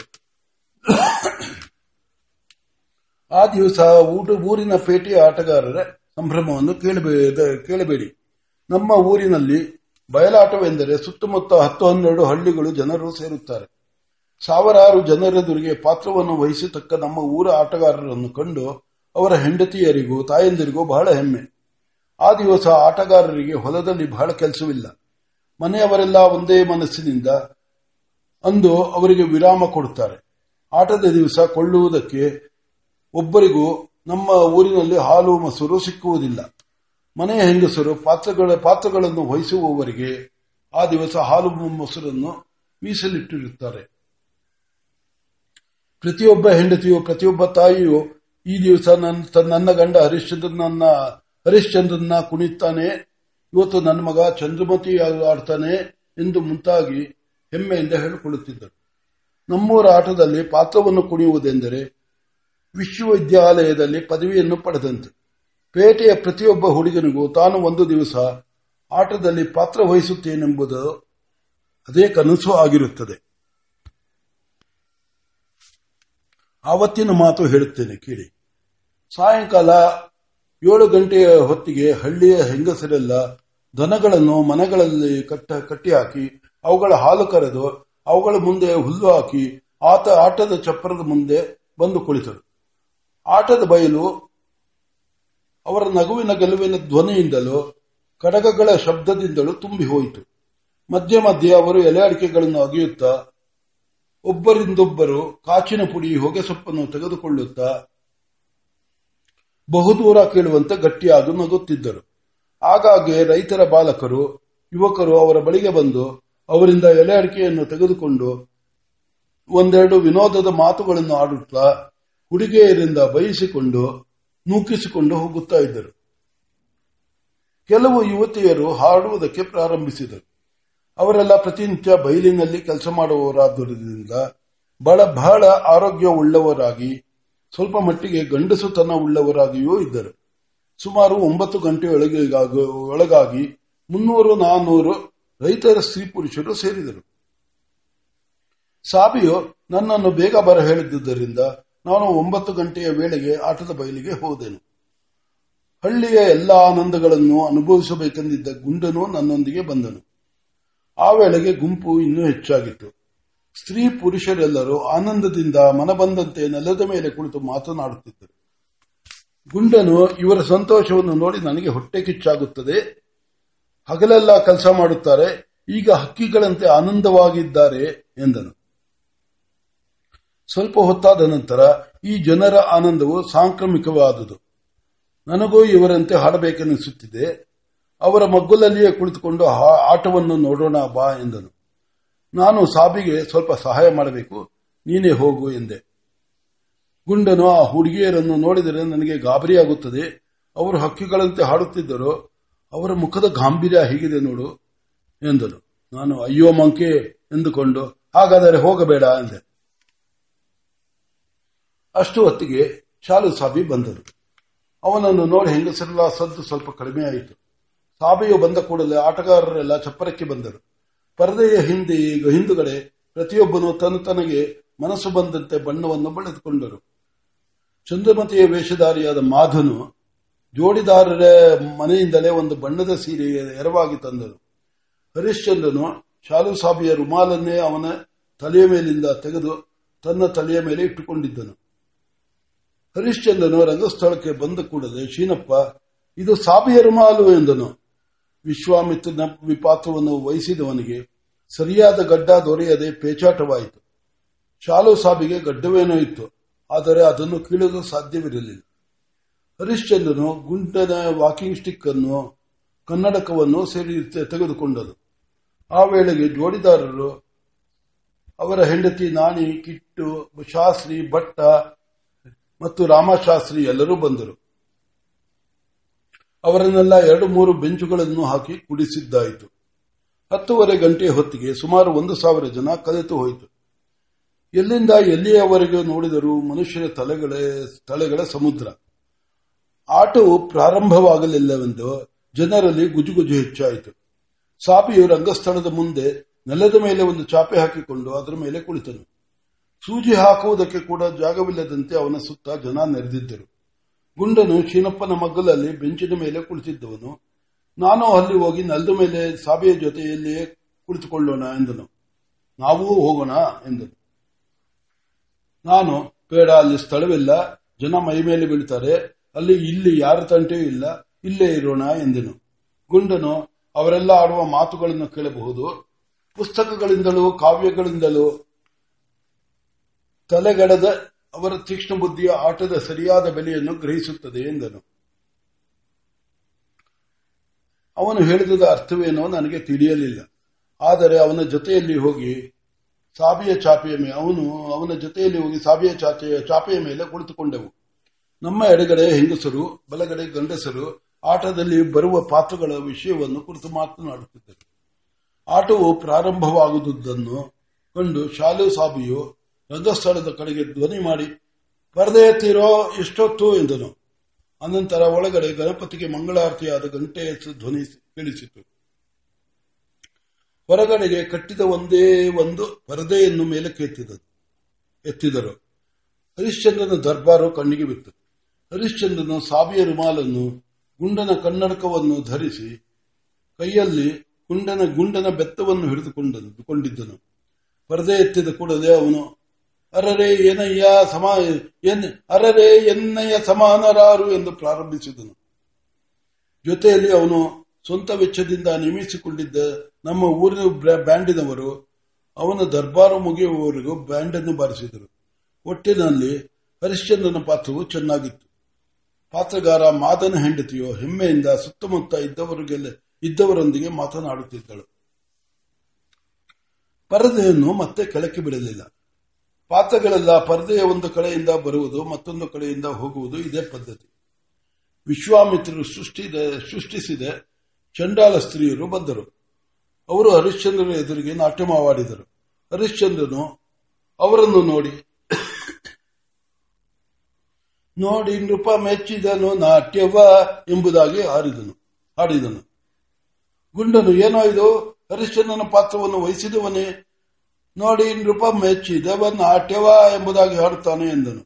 ಆ ದಿವಸ ಊಟ, ಊರಿನ ಪೇಟೆಯ ಆಟಗಾರರ ಸಂಭ್ರಮವನ್ನು ಕೇಳಬೇ- ಕೇಳಬೇಡಿ. ನಮ್ಮ ಊರಿನಲ್ಲಿ ಬಯಲಾಟವೆಂದರೆ ಸುತ್ತಮುತ್ತ ಹತ್ತು ಹನ್ನೆರಡು ಹಳ್ಳಿಗಳು ಜನರು ಸೇರುತ್ತಾರೆ. ಸಾವಿರಾರು ಜನರೆದುರಿಗೆ ಪಾತ್ರವನ್ನು ವಹಿಸತಕ್ಕ ನಮ್ಮ ಊರ ಆಟಗಾರರನ್ನು ಕಂಡು ಅವರ ಹೆಂಡತಿಯರಿಗೂ ತಾಯಂದಿರಿಗೂ ಬಹಳ ಹೆಮ್ಮೆ. ಆ ದಿವಸ ಆಟಗಾರರಿಗೆ ಹೊಲದಲ್ಲಿ ಬಹಳ ಕೆಲಸವಿಲ್ಲ. ಮನೆಯವರೆಲ್ಲ ಒಂದೇ ಮನಸ್ಸಿನಿಂದ ಅಂದು ಅವರಿಗೆ ವಿರಾಮ ಕೊಡುತ್ತಾರೆ. ಆಟದ ದಿವಸ ಕೊಳ್ಳುವುದಕ್ಕೆ ಒಬ್ಬರಿಗೂ ನಮ್ಮ ಊರಿನಲ್ಲಿ ಹಾಲು ಮೊಸರು ಸಿಕ್ಕುವುದಿಲ್ಲ. ಮನೆಯ ಹೆಂಗಸರು ಪಾತ್ರಗಳ, ಪಾತ್ರಗಳನ್ನು ವಹಿಸುವವರಿಗೆ ಆ ದಿವಸ ಹಾಲು ಮೊಸರನ್ನು ಮೀಸಲಿಟ್ಟಿರುತ್ತಾರೆ. ಪ್ರತಿಯೊಬ್ಬ ಹೆಂಡತಿಯು, ಪ್ರತಿಯೊಬ್ಬ ತಾಯಿಯು ಈ ದಿವಸ ನನ್ನ ಗಂಡ ಹರಿಶ್ಚಂದ್ರನನ್ನ ಹರಿಶ್ಚಂದ್ರನ ಕುಣಿತಾನೆ ಇವತ್ತು ನನ್ನ ಮಗ ಚಂದ್ರಮತಿ ಆಡ್ತಾನೆ ಎಂದು ಮುಂತಾಗಿ ಹೆಮ್ಮೆಯಿಂದ ಹೇಳಿಕೊಳ್ಳುತ್ತಿದ್ದರು. ನಮ್ಮೂರ ಆಟದಲ್ಲಿ ಪಾತ್ರವನ್ನು ಕುಣಿಯುವುದೆಂದರೆ ವಿಶ್ವವಿದ್ಯಾಲಯದಲ್ಲಿ ಪದವಿಯನ್ನು ಪಡೆದಂತೆ. ಪೇಟೆಯ ಪ್ರತಿಯೊಬ್ಬ ಹುಡುಗನಿಗೂ ತಾನು ಒಂದು ದಿವಸ ಆಟದಲ್ಲಿ ಪಾತ್ರ ವಹಿಸುತ್ತೇನೆಂಬುದು ಅದೇ ಕನಸು ಆಗಿರುತ್ತದೆ. ಆವತ್ತಿನ ಮಾತು ಹೇಳುತ್ತೇನೆ, ಕೇಳಿ. ಸಾಯಂಕಾಲ ಏಳು ಗಂಟೆಯ ಹೊತ್ತಿಗೆ ಹಳ್ಳಿಯ ಹೆಂಗಸರೆಲ್ಲ ದನಗಳನ್ನು ಮನೆಗಳಲ್ಲಿ ಕಟ್ಟ ಕಟ್ಟಿಹಾಕಿ, ಅವುಗಳ ಹಾಲು ಕರೆದು ಅವುಗಳ ಮುಂದೆ ಹುಲ್ಲು ಹಾಕಿ ಆತ ಆಟದ ಚಪ್ಪರದ ಮುಂದೆ ಬಂದು ಕುಳಿತರು. ಆಟದ ಬಯಲು ಅವರ ನಗುವಿನ ಗೆಲುವಿನ ಧ್ವನಿಯಿಂದಲೂ ಕಡಗಗಳ ಶಬ್ದದಿಂದಲೂ ತುಂಬಿ ಹೋಯಿತು. ಮಧ್ಯೆ ಮಧ್ಯೆ ಅವರು ಎಲೆ ಅಡಿಕೆಗಳನ್ನು ಅಗೆಯುತ್ತಾ, ಒಬ್ಬರಿಂದೊಬ್ಬರು ಕಾಚಿನ ಪುಡಿ ಹೊಗೆ ಸೊಪ್ಪನ್ನು ತೆಗೆದುಕೊಳ್ಳುತ್ತಾ ಬಹುದೂರ ಕೇಳುವಂತೆ ಗಟ್ಟಿಯಾಗಿ ನಗುತ್ತಿದ್ದರು. ಆಗಾಗ್ಗೆ ರೈತರ ಬಾಲಕರು, ಯುವಕರು ಅವರ ಬಳಿಗೆ ಬಂದು ಅವರಿಂದ ಎಲೆ ಅಡಿಕೆಯನ್ನು ತೆಗೆದುಕೊಂಡು ಒಂದೆರಡು ವಿನೋದದ ಮಾತುಗಳನ್ನು ಆಡುತ್ತಾ ಹುಡುಗಿಯರಿಂದ ಬಯಸಿಕೊಂಡು ನೂಕಿಸಿಕೊಂಡು ಹೋಗುತ್ತಾ ಇದ್ದರು. ಕೆಲವು ಯುವತಿಯರು ಹಾಡುವುದಕ್ಕೆ ಪ್ರಾರಂಭಿಸಿದರು. ಅವರೆಲ್ಲ ಪ್ರತಿನಿತ್ಯ ಬಯಲಿನಲ್ಲಿ ಕೆಲಸ ಮಾಡುವವರಾದ್ದರಿಂದ ಬಹಳ ಬಹಳ ಆರೋಗ್ಯವುಳ್ಳವರಾಗಿ ಸ್ವಲ್ಪ ಮಟ್ಟಿಗೆ ಗಂಡಸುತನ ಉಳ್ಳವರಾಗಿಯೂ ಇದ್ದರು. ಸುಮಾರು ಒಂಬತ್ತು ಗಂಟೆ ಒಳಗಾಗಿ ಮುನ್ನೂರು, ನಾನೂರು ರೈತರ ಸ್ತ್ರೀ ಪುರುಷರು ಸೇರಿದರು. ಸಾಬಿಯು ನನ್ನನ್ನು ಬೇಗ ಬರ ಹೇಳಿದ್ದರಿಂದ ನಾನು ಒಂಬತ್ತು ಗಂಟೆಯ ವೇಳೆಗೆ ಆಟದ ಬಯಲಿಗೆ ಹೋದೆನು. ಹಳ್ಳಿಯ ಎಲ್ಲ ಆನಂದಗಳನ್ನು ಅನುಭವಿಸಬೇಕೆಂದಿದ್ದ ಗುಂಡನು ನನ್ನೊಂದಿಗೆ ಬಂದನು. ಆ ವೇಳೆಗೆ ಗುಂಪು ಇನ್ನೂ ಹೆಚ್ಚಾಗಿತ್ತು. ಸ್ತ್ರೀ ಪುರುಷರೆಲ್ಲರೂ ಆನಂದದಿಂದ ಮನಬಂದಂತೆ ನೆಲದ ಮೇಲೆ ಕುಳಿತು ಮಾತನಾಡುತ್ತಿದ್ದರು. ಗುಂಡನು ಇವರ ಸಂತೋಷವನ್ನು ನೋಡಿ ನನಗೆ ಹೊಟ್ಟೆ ಕಿಚ್ಚಾಗುತ್ತದೆ. ಹಗಲೆಲ್ಲ ಕೆಲಸ ಮಾಡುತ್ತಾರೆ. ಈಗ ಹಕ್ಕಿಗಳಂತೆ ಆನಂದವಾಗಿದ್ದಾರೆ ಎಂದನು. ಸ್ವಲ್ಪ ಹೊತ್ತಾದ ನಂತರ ಈ ಜನರ ಆನಂದವು ಸಾಂಕ್ರಾಮಿಕವಾದುದು. ನನಗೂ ಇವರಂತೆ ಹಾಡಬೇಕೆನಿಸುತ್ತಿದೆ. ಅವರ ಮಗ್ಗುಲಲ್ಲಿಯೇ ಕುಳಿತುಕೊಂಡು ಆಟವನ್ನು ನೋಡೋಣ ಬಾ ಎಂದನು. ನಾನು ಸಾಬಿಗೆ ಸ್ವಲ್ಪ ಸಹಾಯ ಮಾಡಬೇಕು. ನೀನೇ ಹೋಗು ಎಂದೆ. ಗುಂಡನು ಆ ಹುಡುಗಿಯರನ್ನು ನೋಡಿದರೆ ನನಗೆ ಗಾಬರಿಯಾಗುತ್ತದೆ. ಅವರು ಹಕ್ಕಿಗಳಂತೆ ಹಾಡುತ್ತಿದ್ದರು. ಅವರ ಮುಖದ ಗಾಂಭೀರ್ಯ ಹೀಗಿದೆ ನೋಡು ಎಂದನು. ನಾನು ಅಯ್ಯೋ ಮಂಕೆ ಎಂದುಕೊಂಡು, ಹಾಗಾದರೆ ಹೋಗಬೇಡ ಎಂದೆ. ಅಷ್ಟು ಹೊತ್ತಿಗೆ ಶಾಲು ಸಾಬಿ ಬಂದರು ಅವನನ್ನು ನೋಡಿ ಹೆಂಗಸರೆಲ್ಲ ಸದ್ದು ಸ್ವಲ್ಪ ಕಡಿಮೆ ಆಯಿತು ಸಾಬಿಯು ಬಂದ ಕೂಡಲೇ ಆಟಗಾರರೆಲ್ಲ ಚಪ್ಪರಕ್ಕೆ ಬಂದರು. ಪರದೆಯ ಹಿಂದೆ ಈಗ ಹಿಂದುಗಡೆ ಪ್ರತಿಯೊಬ್ಬನು ತನ್ನ ತನಗೆ ಮನಸ್ಸು ಬಂದಂತೆ ಬಣ್ಣವನ್ನು ಬಳಿದುಕೊಂಡರು. ಚಂದ್ರಮತಿಯ ವೇಷಧಾರಿಯಾದ ಮಾಧನು ಜೋಡಿದಾರರ ಮನೆಯಿಂದಲೇ ಒಂದು ಬಣ್ಣದ ಸೀರೆ ಎರವಾಗಿ ತಂದನು. ಹರಿಶ್ಚಂದ್ರನು ಶಾಲು ಸಾಬಿಯ ರುಮಾಲನ್ನೇ ಅವನ ತಲೆಯ ಮೇಲಿಂದ ತೆಗೆದು ತನ್ನ ತಲೆಯ ಮೇಲೆ ಇಟ್ಟುಕೊಂಡಿದ್ದನು. ಹರಿಶ್ಚಂದ್ರನು ರಂಗಸ್ಥಳಕ್ಕೆ ಬಂದ ಕೂಡಲೇ ಶೀನಪ್ಪ ಇದು ಸಾಬಿಯ ರುಮಾಲು ಎಂದನು. ವಿಶ್ವಾಮಿತ್ರನ ವಿಪಾತ್ರವನ್ನು ವಹಿಸಿದವನಿಗೆ ಸರಿಯಾದ ಗಡ್ಡ ದೊರೆಯದೆ ಪೇಚಾಟವಾಯಿತು. ಶಾಲು ಸಾಬಿಗೆ ಗಡ್ಡವೇನೋ ಇತ್ತು, ಆದರೆ ಅದನ್ನು ಕೀಳಲು ಸಾಧ್ಯವಿರಲಿಲ್ಲ. ಹರಿಶ್ಚಂದ್ರನು ಗುಂಟನ ವಾಕಿಂಗ್ ಸ್ಟಿಕ್ ಅನ್ನು ಕನ್ನಡಕವನ್ನು ಸೇರಿ ತೆಗೆದುಕೊಂಡನು. ಆ ವೇಳೆಗೆ ಜೋಡಿದಾರರು, ಅವರ ಹೆಂಡತಿ ನಾಣಿ, ಕಿಟ್ಟು, ಶಾಸ್ತ್ರಿ, ಭಟ್ಟ ಮತ್ತು ರಾಮಶಾಸ್ತ್ರಿ ಎಲ್ಲರೂ ಬಂದರು. ಅವರನ್ನೆಲ್ಲ ಎರಡು ಮೂರು ಬೆಂಚುಗಳನ್ನು ಹಾಕಿ ಕುಡಿಸಿದ್ದಾಯಿತು. ಹತ್ತುವರೆ ಗಂಟೆ ಹೊತ್ತಿಗೆ ಸುಮಾರು ಒಂದು ಸಾವಿರ ಜನ ಕಲಿತು ಹೋಯಿತು. ಎಲ್ಲಿಂದ ಎಲ್ಲಿಯವರೆಗೆ ನೋಡಿದರೂ ಮನುಷ್ಯರ ತಲೆಗಳೇ, ತಲೆಗಳ ಸಮುದ್ರ. ಆಟವು ಪ್ರಾರಂಭವಾಗಲಿಲ್ಲವೆಂದು ಜನರಲ್ಲಿ ಗುಜುಗುಜು ಹೆಚ್ಚಾಯಿತು. ಸಾಪಿಯು ರಂಗಸ್ಥಳದ ಮುಂದೆ ನೆಲದ ಮೇಲೆ ಒಂದು ಚಾಪೆ ಹಾಕಿಕೊಂಡು ಅದರ ಮೇಲೆ ಕುಳಿತನು. ಸೂಜಿ ಹಾಕುವುದಕ್ಕೆ ಕೂಡ ಜಾಗವಿಲ್ಲದಂತೆ ಅವನ ಸುತ್ತ ಜನ ನೆರೆದಿದ್ದರು. ಗುಂಡನು ಶೀನಪ್ಪನ ಮಗ್ಗಲಲ್ಲಿ ಬೆಂಚಿನ ಮೇಲೆ ಕುಳಿತಿದ್ದವನು. ನಾನು ಅಲ್ಲಿ ಹೋಗಿ ನೆಲದ ಮೇಲೆ ಸಾಬಿಯ ಜೊತೆಯಲ್ಲಿಯೇ ಕುಳಿತುಕೊಳ್ಳೋಣ, ಎಂದನು. ನಾವೂ ಹೋಗೋಣ, ಎಂದನು. ನಾನು, ಬೇಡ, ಅಲ್ಲಿ ಸ್ಥಳವಿಲ್ಲ. ಜನ ಮೈ ಮೇಲೆ ಬೀಳ್ತಾರೆ. ಅಲ್ಲಿ ಇಲ್ಲಿ ಯಾರ ತಂಟೆಯೂ ಇಲ್ಲ. ಇಲ್ಲೇ ಇರೋಣ, ಎಂದನು. ಗುಂಡನು, ಅವರೆಲ್ಲ ಆಡುವ ಮಾತುಗಳನ್ನು ಕೇಳಬಹುದು. ಪುಸ್ತಕಗಳಿಂದಲೂ ಕಾವ್ಯಗಳಿಂದಲೂ ತಲೆಗಡದ ಅವರ ತೀಕ್ಷ್ಣ ಬುದ್ಧಿಯ ಆಟದ ಸರಿಯಾದ ಬೆಲೆಯನ್ನು ಗ್ರಹಿಸುತ್ತದೆ ಎಂದನು. ಅವನು ಹೇಳಿದ ಅರ್ಥವೇನೋ ನನಗೆ ತಿಳಿಯಲಿಲ್ಲ. ಆದರೆ ಅವನ ಜೊತೆಯಲ್ಲಿ ಹೋಗಿ ಸಾಬಿಯ ಚಾಪೆಯ ಮೇಲೆ ಅವನು ಅವನ ಜೊತೆಯಲ್ಲಿ ಹೋಗಿ ಸಾಬಿಯ ಚಾಚೆಯ ಚಾಪೆಯ ಮೇಲೆ ಕುಳಿತುಕೊಂಡೆವು. ನಮ್ಮ ಎಡಗಡೆ ಹೆಂಗಸರು, ಬಲಗಡೆ ಗಂಡಸರು ಆಟದಲ್ಲಿ ಬರುವ ಪಾತ್ರಗಳ ವಿಷಯವನ್ನು ಕುರಿತು ಮಾತನಾಡುತ್ತಿದ್ದರು. ಆಟವು ಪ್ರಾರಂಭವಾಗುವುದನ್ನು ಕಂಡು ಶಾಲು ಸಾಬಿಯು ರಂಗಸ್ಥಳದ ಕಡೆಗೆ ಧ್ವನಿ ಮಾಡಿ ಪರದೆ ಎತ್ತಿರೋ ಎಷ್ಟೊತ್ತು ಎಂದನು. ಅನಂತರ ಒಳಗಡೆ ಗಣಪತಿಗೆ ಮಂಗಳಾರತಿಯಾದ ಗಂಟೆಯ ಧ್ವನಿ ಕೇಳಿಸಿತು. ಹೊರಗಡೆಗೆ ಕಟ್ಟಿದ ಒಂದೇ ಒಂದು ಪರದೆಯನ್ನು ಮೇಲಕ್ಕೆ ಎತ್ತಿದರು ಎತ್ತಿದರು. ಹರಿಶ್ಚಂದ್ರನ ದರ್ಬಾರು ಕಣ್ಣಿಗೆ ಬಿತ್ತು. ಹರಿಶ್ಚಂದ್ರನು ಸಾವಿಯ ರುಮಾಲನ್ನು ಗುಂಡನ ಕನ್ನಡಕವನ್ನು ಧರಿಸಿ, ಕೈಯಲ್ಲಿ ಗುಂಡನ ಗುಂಡನ ಬೆತ್ತವನ್ನು ಹಿಡಿದುಕೊಂಡನು ಕೊಂಡಿದ್ದನು. ಪರದೆ ಎತ್ತಿದ ಕೂಡಲೇ ಅವನು ಅರರೆ ಏನಯ್ಯ ಸಮ, ಎನ್, ಅರರೆ ಎನ್ನಯ್ಯ ಸಮಾನರಾರು ಎಂದು ಪ್ರಾರಂಭಿಸಿದನು. ಜೊತೆಯಲ್ಲಿ ಅವನು ಸ್ವಂತ ವೆಚ್ಚದಿಂದ ನೇಮಿಸಿಕೊಂಡಿದ್ದ ನಮ್ಮ ಊರಿನ ಬ್ಯಾಂಡಿನವರು ಅವನ ದರ್ಬಾರು ಮುಗಿಯುವವರೆಗೂ ಬ್ಯಾಂಡ್ ಅನ್ನು ಬಾರಿಸಿದರು. ಒಟ್ಟಿನಲ್ಲಿ ಹರಿಶ್ಚಂದ್ರನ ಪಾತ್ರವು ಚೆನ್ನಾಗಿತ್ತು. ಪಾತ್ರಗಾರ ಮಾದನ ಹೆಂಡತಿಯು ಹೆಮ್ಮೆಯಿಂದ ಸುತ್ತಮುತ್ತ ಇದ್ದವರಿಗೆಲ್ಲ, ಇದ್ದವರೊಂದಿಗೆ ಮಾತನಾಡುತ್ತಿದ್ದಳು. ಪರದೆಯನ್ನು ಮತ್ತೆ ಕೆಳಕ್ಕೆ ಬಿಡಲಿಲ್ಲ. ಪಾತ್ರಗಳೆಲ್ಲ ಪರದೆಯ ಒಂದು ಕಡೆಯಿಂದ ಬರುವುದು, ಮತ್ತೊಂದು ಕಡೆಯಿಂದ ಹೋಗುವುದು ಇದೇ ಪದ್ಧತಿ. ವಿಶ್ವಾಮಿತ್ರರು ಸೃಷ್ಟಿದ, ಸೃಷ್ಟಿಸಿದೆ ಚಂಡಾಲ ಸ್ತ್ರೀಯರು ಬಂದರು. ಅವರು ಹರಿಶ್ಚಂದ್ರನ ಎದುರಿಗೆ ನಾಟ್ಯಮಾಡಿದರು. ಹರಿಶ್ಚಂದ್ರನು ಅವರನ್ನು ನೋಡಿ ನೋಡಿ ನೃಪ ಮೆಚ್ಚಿದನು, ನಾಟ್ಯವ ಎಂಬುದಾಗಿ ಹಾರಿದನು, ಹಾಡಿದನು. ಗುಂಡನು ಏನೋ ಇದು ಹರಿಶ್ಚಂದ್ರನ ಪಾತ್ರವನ್ನು ವಹಿಸಿದವನೇ? ನೋಡಿ ನೃಪ ಮೆಚ್ಚಿದವ ನಾಟ್ಯವ ಎಂಬುದಾಗಿ ಹಾಡುತ್ತಾನೆ ಎಂದನು.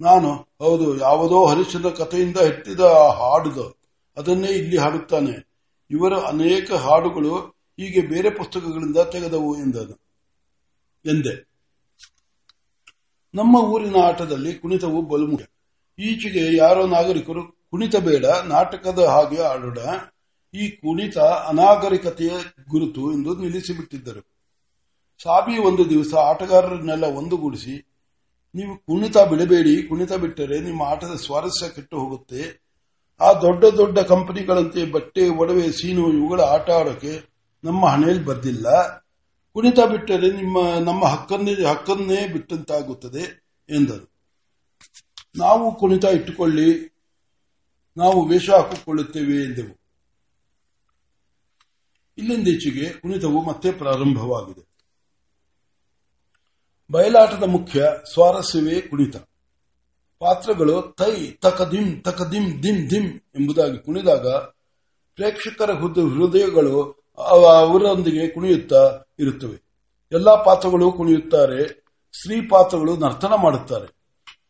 ನಾನು, ಹೌದು, ಯಾವುದೋ ಹರಿಶದ ಕಥೆಯಿಂದ ಹೆಟ್ಟಿದ ಆ ಹಾಡುದು, ಅದನ್ನೇ ಇಲ್ಲಿ ಹಾಡುತ್ತಾನೆ. ಇವರ ಅನೇಕ ಹಾಡುಗಳು ಹೀಗೆ ಬೇರೆ ಪುಸ್ತಕಗಳಿಂದ ತೆಗೆದವು ಎಂದನು. ಎಂದೆ, ನಮ್ಮ ಊರಿನ ಆಟದಲ್ಲಿ ಕುಣಿತವು ಬಲು ಮುಖ್ಯ ಈಚೆಗೆ ಯಾರೋ ನಾಗರಿಕರು, ಕುಣಿತ ಬೇಡ, ನಾಟಕದ ಹಾಗೆ ಆಡೋಣ, ಈ ಕುಣಿತ ಅನಾಗರಿಕತೆಯ ಗುರುತು ಎಂದು ನಿಲ್ಲಿಸಿಬಿಟ್ಟಿದ್ದರು. ಸಾಬಿ ಒಂದು ದಿವಸ ಆಟಗಾರರನ್ನೆಲ್ಲ ಒಂದುಗೂಡಿಸಿ, ನೀವು ಕುಣಿತ ಬಿಡಬೇಡಿ, ಕುಣಿತ ಬಿಟ್ಟರೆ ನಿಮ್ಮ ಆಟದ ಸ್ವಾರಸ್ಯ ಕೆಟ್ಟು ಹೋಗುತ್ತೆ. ಆ ದೊಡ್ಡ ದೊಡ್ಡ ಕಂಪನಿಗಳಂತೆ ಬಟ್ಟೆ, ಒಡವೆ, ಸೀನು ಇವುಗಳ ಆಟ ಆಡೋಕೆ ನಮ್ಮ ಹಣೆಯಲ್ಲಿ ಬರ್ದಿಲ್ಲ. ಕುಣಿತ ಬಿಟ್ಟರೆ ನಿಮ್ಮ, ನಮ್ಮ ಹಕ್ಕನ್ನೇ ಹಕ್ಕನ್ನೇ ಬಿಟ್ಟಂತಾಗುತ್ತದೆ ಎಂದರು. ನಾವು ಕುಣಿತ ಇಟ್ಟುಕೊಳ್ಳಿ, ನಾವು ವೇಷ ಹಾಕಿಕೊಳ್ಳುತ್ತೇವೆ ಎಂದೆವು. ಇಲ್ಲಿಂದೀಚೆಗೆ ಕುಣಿತವು ಮತ್ತೆ ಪ್ರಾರಂಭವಾಗಿದೆ. ಬಯಲಾಟದ ಮುಖ್ಯ ಸ್ವಾರಸ್ಯವೇ ಕುಣಿತ. ಪಾತ್ರಗಳು ತೈ ತಕದಿಂ ತಕದಿಂ ದಿಂ ದಿಂ ಎಂಬುದಾಗಿ ಕುಣಿದಾಗ ಪ್ರೇಕ್ಷಕರ ಹೃದಯಗಳು ಅವರೊಂದಿಗೆ ಕುಣಿಯುತ್ತಾ ಇರುತ್ತವೆ. ಎಲ್ಲಾ ಪಾತ್ರಗಳು ಕುಣಿಯುತ್ತಾರೆ, ಸ್ತ್ರೀ ಪಾತ್ರಗಳು ನರ್ತನ ಮಾಡುತ್ತಾರೆ.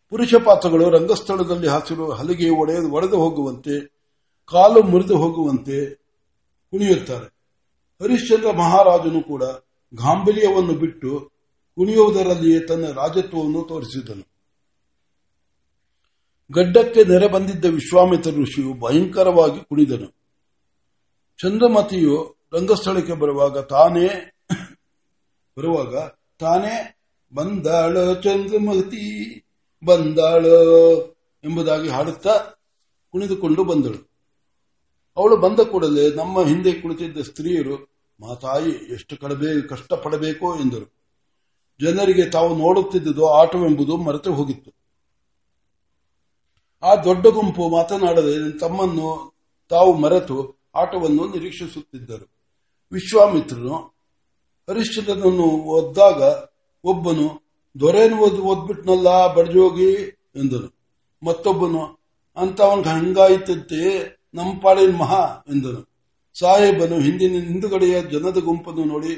ಪುರುಷ ಪಾತ್ರಗಳು ರಂಗಸ್ಥಳದಲ್ಲಿ ಹಾಸಿರುವ ಹಲಿಗೆ ಒಡೆದು ಒಡೆದು ಹೋಗುವಂತೆ, ಕಾಲು ಮುರಿದು ಹೋಗುವಂತೆ ಕುಣಿಯುತ್ತಾರೆ. ಹರಿಶ್ಚಂದ್ರ ಮಹಾರಾಜನು ಕೂಡ ಗಾಂಭೀರ್ಯವನ್ನು ಬಿಟ್ಟು ಕುಣಿಯುವುದರಲ್ಲಿಯೇ ತನ್ನ ರಾಜತ್ವವನ್ನು ತೋರಿಸಿದನು. ಗಡ್ಡಕ್ಕೆ ನೆರೆ ಬಂದಿದ್ದ ವಿಶ್ವಾಮಿತ್ರ ಋಷಿಯು ಭಯಂಕರವಾಗಿ ಕುಣಿದನು. ಚಂದ್ರಮತಿಯು ರಂಗಸ್ಥಳಕ್ಕೆ ಬರುವಾಗ ತಾನೇ ಬರುವಾಗ ತಾನೇ, ಬಂದಾಳ ಚಂದ್ರಮತಿ, ಬಂದಾಳ ಎಂಬುದಾಗಿ ಹಾಡುತ್ತಾ ಕುಣಿದುಕೊಂಡು ಬಂದಳು. ಅವಳು ಬಂದ ಕೂಡಲೇ ನಮ್ಮ ಹಿಂದೆ ಕುಳಿತಿದ್ದ ಸ್ತ್ರೀಯರು, ಮಾತಾಯಿ, ಎಷ್ಟು ಕಡಬೇ, ಕಷ್ಟಪಡಬೇಕೋ ಎಂದರು. ಜನರಿಗೆ ತಾವು ನೋಡುತ್ತಿದ್ದುದು ಆಟವೆಂಬುದು ಮರೆತು ಹೋಗಿತ್ತು. ಆ ದೊಡ್ಡ ಗುಂಪು ಮಾತನಾಡದೆ ತಮ್ಮನ್ನು ತಾವು ಮರೆತು ಆಟವನ್ನು ನಿರೀಕ್ಷಿಸುತ್ತಿದ್ದರು. ವಿಶ್ವಾಮಿತ್ರನು ಹರಿಶ್ಚಂದ್ರನನ್ನು ಒದ್ದಾಗ ಒಬ್ಬನು ದೊರೆಯನ್ನು ಓದ್, ಓದ್ಬಿಟ್ನಲ್ಲ ಬಡ್ಜೋಗಿ ಎಂದನು. ಮತ್ತೊಬ್ಬನು ಅಂತವನ್ ಹಂಗಾಯಿತಂತೆ ನಮ್ಮ ಪಾಡಿನ ಮಹಾ ಎಂದನು. ಸಾಹೇಬನು ಹಿಂದಿನ ಹಿಂದುಗಡೆಯ ಜನದ ಗುಂಪನ್ನು ನೋಡಿ,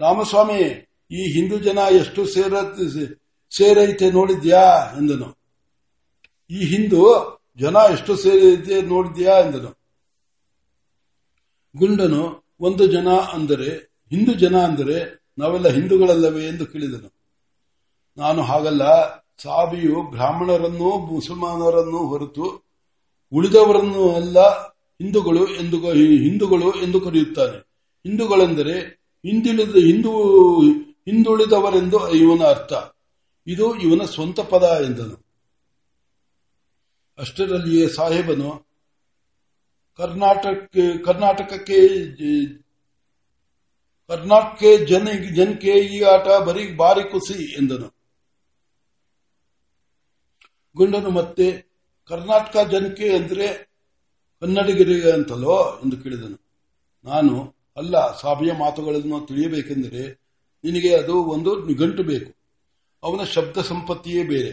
ರಾಮಸ್ವಾಮಿ ಈ ಹಿಂದೂ ಜನ ಎಷ್ಟು ಸೇರ, ಸೇರೈತೆ ನೋಡಿದ್ಯಾ ಎಂದನು. ಈ ಹಿಂದೂ ಜನ ಎಷ್ಟು ಸೇರೈತೆ ನೋಡಿದ್ಯಾ ಎಂದನು. ಗುಂಡನು ಒಂದು ಜನ ಅಂದರೆ, ಹಿಂದೂ ಜನ ಅಂದರೆ ನಾವೆಲ್ಲ ಹಿಂದೂಗಳಲ್ಲವೇ ಎಂದು ಕೇಳಿದನು. ನಾನು ಹಾಗಲ್ಲ, ಸಾವಿಯು ಬ್ರಾಹ್ಮಣರನ್ನು ಮುಸಲ್ಮಾನರನ್ನು ಹೊರತು ಉಳಿದವರನ್ನು ಅಲ್ಲ ಹಿಂದೂಗಳು ಎಂದು ಹಿಂದೂಗಳು ಎಂದು ಕರೆಯುತ್ತಾನೆ. ಹಿಂದೂಗಳೆಂದರೆ ಹಿಂದುಳಿದ ಹಿಂದೂ ಹಿಂದುಳಿದವರೆಂದು ಇವನ ಅರ್ಥ. ಇದು ಇವನ ಸ್ವಂತ ಪದ ಎಂದನು. ಅಷ್ಟರಲ್ಲಿಯೇ ಸಾಹೇಬನು ಕರ್ನಾಟಕ ಕರ್ನಾಟಕಕ್ಕೆ ಕರ್ನಾಟಕ ಜನ, ಜನಕ್ಕೆ ಈ ಆಟ ಬರೀ ಬಾರಿ ಕುಸಿ ಎಂದನು. ಗುಂಡನು ಮತ್ತೆ ಕರ್ನಾಟಕ ಜನಕ್ಕೆ ಅಂದ್ರೆ ಕನ್ನಡಿಗರಿಗೆ ಅಂತಲೋ ಎಂದು ಕೇಳಿದನು. ನಾನು ಅಲ್ಲ, ಸಾಬಿಯ ಮಾತುಗಳನ್ನು ತಿಳಿಯಬೇಕೆಂದರೆ ನಿನಗೆ ಅದು ಒಂದು ನಿಘಂಟು ಬೇಕು. ಅವನ ಶಬ್ದ ಸಂಪತ್ತಿಯೇ ಬೇರೆ.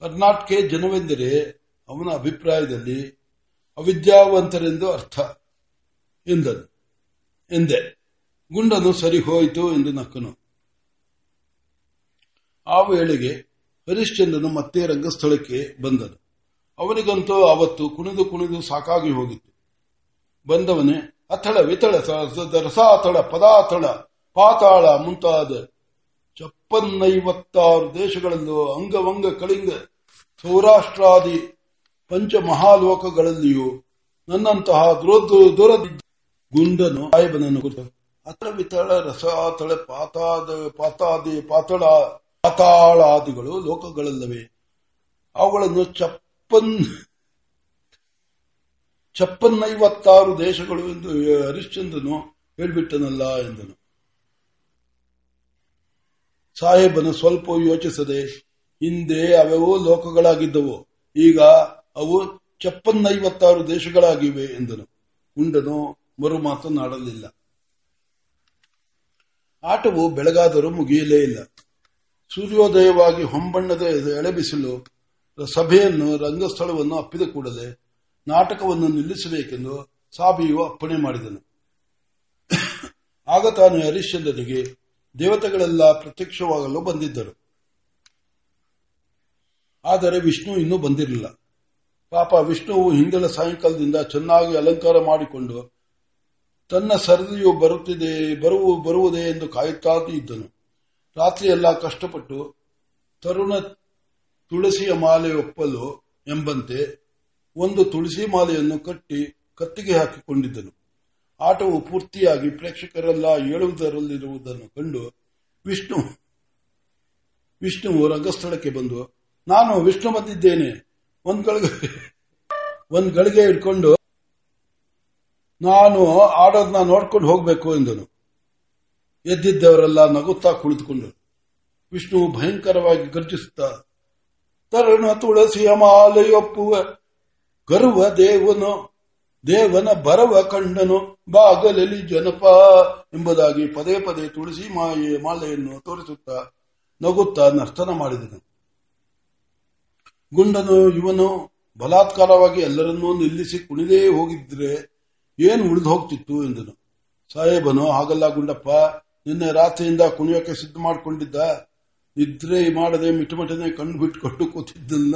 ಕರ್ನಾಟಕ ಜನವೆಂದರೆ ಅವನ ಅಭಿಪ್ರಾಯದಲ್ಲಿ ಅವಿದ್ಯಾವಂತರೆಂದು ಅರ್ಥ. ಎಂದನು. ಎಂದೆ. ಗುಂಡನು ಸರಿ ಹೋಯಿತು ಎಂದು ನಕ್ಕನು. ಆ ವೇಳೆಗೆ ಹರಿಶ್ಚಂದ್ರನು ಮತ್ತೆ ರಂಗಸ್ಥಳಕ್ಕೆ ಬಂದನು. ಅವನಿಗಂತೂ ಅವತ್ತು ಕುಣಿದು ಕುಣಿದು ಸಾಕಾಗಿ ಹೋಗಿತ್ತು. ಬಂದವನೇ, ಅಥಳ ವಿತಳ ರಸಾತಳ ಪದಾತಳ ಪಾತಾಳ ಮುಂತಾದ ಚಪ್ಪನ್ನೈವತ್ತಾರು ದೇಶಗಳಲ್ಲೂ ಅಂಗವಂಗ ಕಳಿಂಗ ಸೌರಾಷ್ಟ್ರಾದಿ ಪಂಚ ಮಹಾಲೋಕಗಳಲ್ಲಿಯೂ ನನ್ನಂತಹ ದುರದ ಗುಂಡನು ಆಯಬನನ್ನು ಕುರಿತು ವಿತಳ ತಳೆ ಪಾತಾದ, ಪಾತಾದಿ, ಪಾತಳ, ಪಾತಾಳಾದಿಗಳು ಲೋಕಗಳಲ್ಲವೇ. ಅವುಗಳನ್ನು ಚಪ್ಪನ್, ಚಪ್ಪನ್ನೈವತ್ತಾರು ದೇಶಗಳು ಎಂದು ಹರಿಶ್ಚಂದ್ರನು ಹೇಳ್ಬಿಟ್ಟನಲ್ಲ ಎಂದನು. ಸಾಹೇಬನು ಸ್ವಲ್ಪ ಯೋಚಿಸದೆ, ಹಿಂದೆ ಅವೆವು ಲೋಕಗಳಾಗಿದ್ದವು, ಈಗ ಅವು ಚಪ್ಪನ್ನೈವತ್ತಾರು ದೇಶಗಳಾಗಿವೆ ಎಂದನು. ಉಂಡನು ಮರು ಮಾತನಾಡಲಿಲ್ಲ. ಆಟವು ಬೆಳಗಾದರೂ ಮುಗಿಯಲೇ ಇಲ್ಲ. ಸೂರ್ಯೋದಯವಾಗಿ ಹೊಂಬಣ್ಣದ ಎಳೆಬಿಸಿಲು, ಸಭೆಯನ್ನು, ರಂಗಸ್ಥಳವನ್ನು ಅಪ್ಪಿದ ಕೂಡಲೇ ನಾಟಕವನ್ನು ನಿಲ್ಲಿಸಬೇಕೆಂದು ಸಾಬಿಯು ಅಪ್ಪಣೆ ಮಾಡಿದನು. ಆಗ ತಾನು ಹರಿಶ್ಚಂದ್ರನಿಗೆ ದೇವತೆಗಳೆಲ್ಲ ಪ್ರತ್ಯಕ್ಷವಾಗಲು ಬಂದಿದ್ದರು. ಆದರೆ ವಿಷ್ಣು ಇನ್ನೂ ಬಂದಿರಲಿಲ್ಲ. ಪಾಪ ವಿಷ್ಣುವು ಹಿಂದಿನ ಸಾಯಂಕಾಲದಿಂದ ಚೆನ್ನಾಗಿ ಅಲಂಕಾರ ಮಾಡಿಕೊಂಡು ತನ್ನ ಸರದಿಯು ಬರುತ್ತಿದೆ ಬರುವ ಬರುವುದೇ ಎಂದು ಕಾಯುತ್ತಾ ಇದ್ದನು. ರಾತ್ರಿಯೆಲ್ಲ ಕಷ್ಟಪಟ್ಟು ತರುಣ ತುಳಸಿಯ ಮಾಲೆ ಒಪ್ಪಲು ಎಂಬಂತೆ ಒಂದು ತುಳಸಿ ಮಾಲೆಯನ್ನು ಕಟ್ಟಿ ಕತ್ತಿಗೆ ಹಾಕಿಕೊಂಡಿದ್ದನು. ಆಟವು ಪೂರ್ತಿಯಾಗಿ ಪ್ರೇಕ್ಷಕರೆಲ್ಲ, ಏಳುವುದರಲ್ಲಿರುವುದನ್ನು ಕಂಡು ವಿಷ್ಣು ವಿಷ್ಣುವು ರಂಗಸ್ಥಳಕ್ಕೆ ಬಂದು, ನಾನು ವಿಷ್ಣು ಬಂದಿದ್ದೇನೆ ಒಂದ್ ಗಳಿಗೆ ಒಂದ್ ಗಳಿಗೆ ಇಟ್ಕೊಂಡು ನಾನು ಆಡೋದನ್ನ ನೋಡ್ಕೊಂಡು ಹೋಗ್ಬೇಕು ಎಂದನು. ಎದ್ದಿದ್ದವರೆಲ್ಲ ನಗುತ್ತಾ ಕುಳಿತುಕೊಂಡರು. ವಿಷ್ಣು ಭಯಂಕರವಾಗಿ ಗರ್ಜಿಸುತ್ತಾ, ತರುಣ ತುಳಸಿಯ ಮಾಲೆಯೊಪ್ಪುವ, ಗರ್ವ ದೇವನು ದೇವನ ಬರವ ಕಂಡನು ಬಾಗಲಲ್ಲಿ ಜನಪ ಎಂಬುದಾಗಿ ಪದೇ ಪದೇ ತುಳಸಿ ಮಾಯೆ ಮಾಲೆಯನ್ನು ತೋರಿಸುತ್ತಾ ನಗುತ್ತಾ ನರ್ತನ ಮಾಡಿದನು. ಗುಂಡನು ಇವನು ಬಲಾತ್ಕಾರವಾಗಿ ಎಲ್ಲರನ್ನೂ ನಿಲ್ಲಿಸಿ ಕುಣಿದೇ ಹೋಗಿದ್ರೆ ಏನು ಉಳಿದು ಹೋಗ್ತಿತ್ತು ಎಂದನು. ಸಾಹೇಬನು, ಹಾಗಲ್ಲ ಗುಂಡಪ್ಪ, ನಿನ್ನೆ ರಾತ್ರಿಯಿಂದ ಕುಣಿಯೋಕೆ ಸಿದ್ಧ ಮಾಡಿಕೊಂಡಿದ್ದ. ನಿದ್ರೆ ಮಾಡದೆ ಮಿಟಮಟನೆ ಕಣ್ಣು ಬಿಟ್ಕೊಂಡು ಕೂತಿದ್ದನ್ನ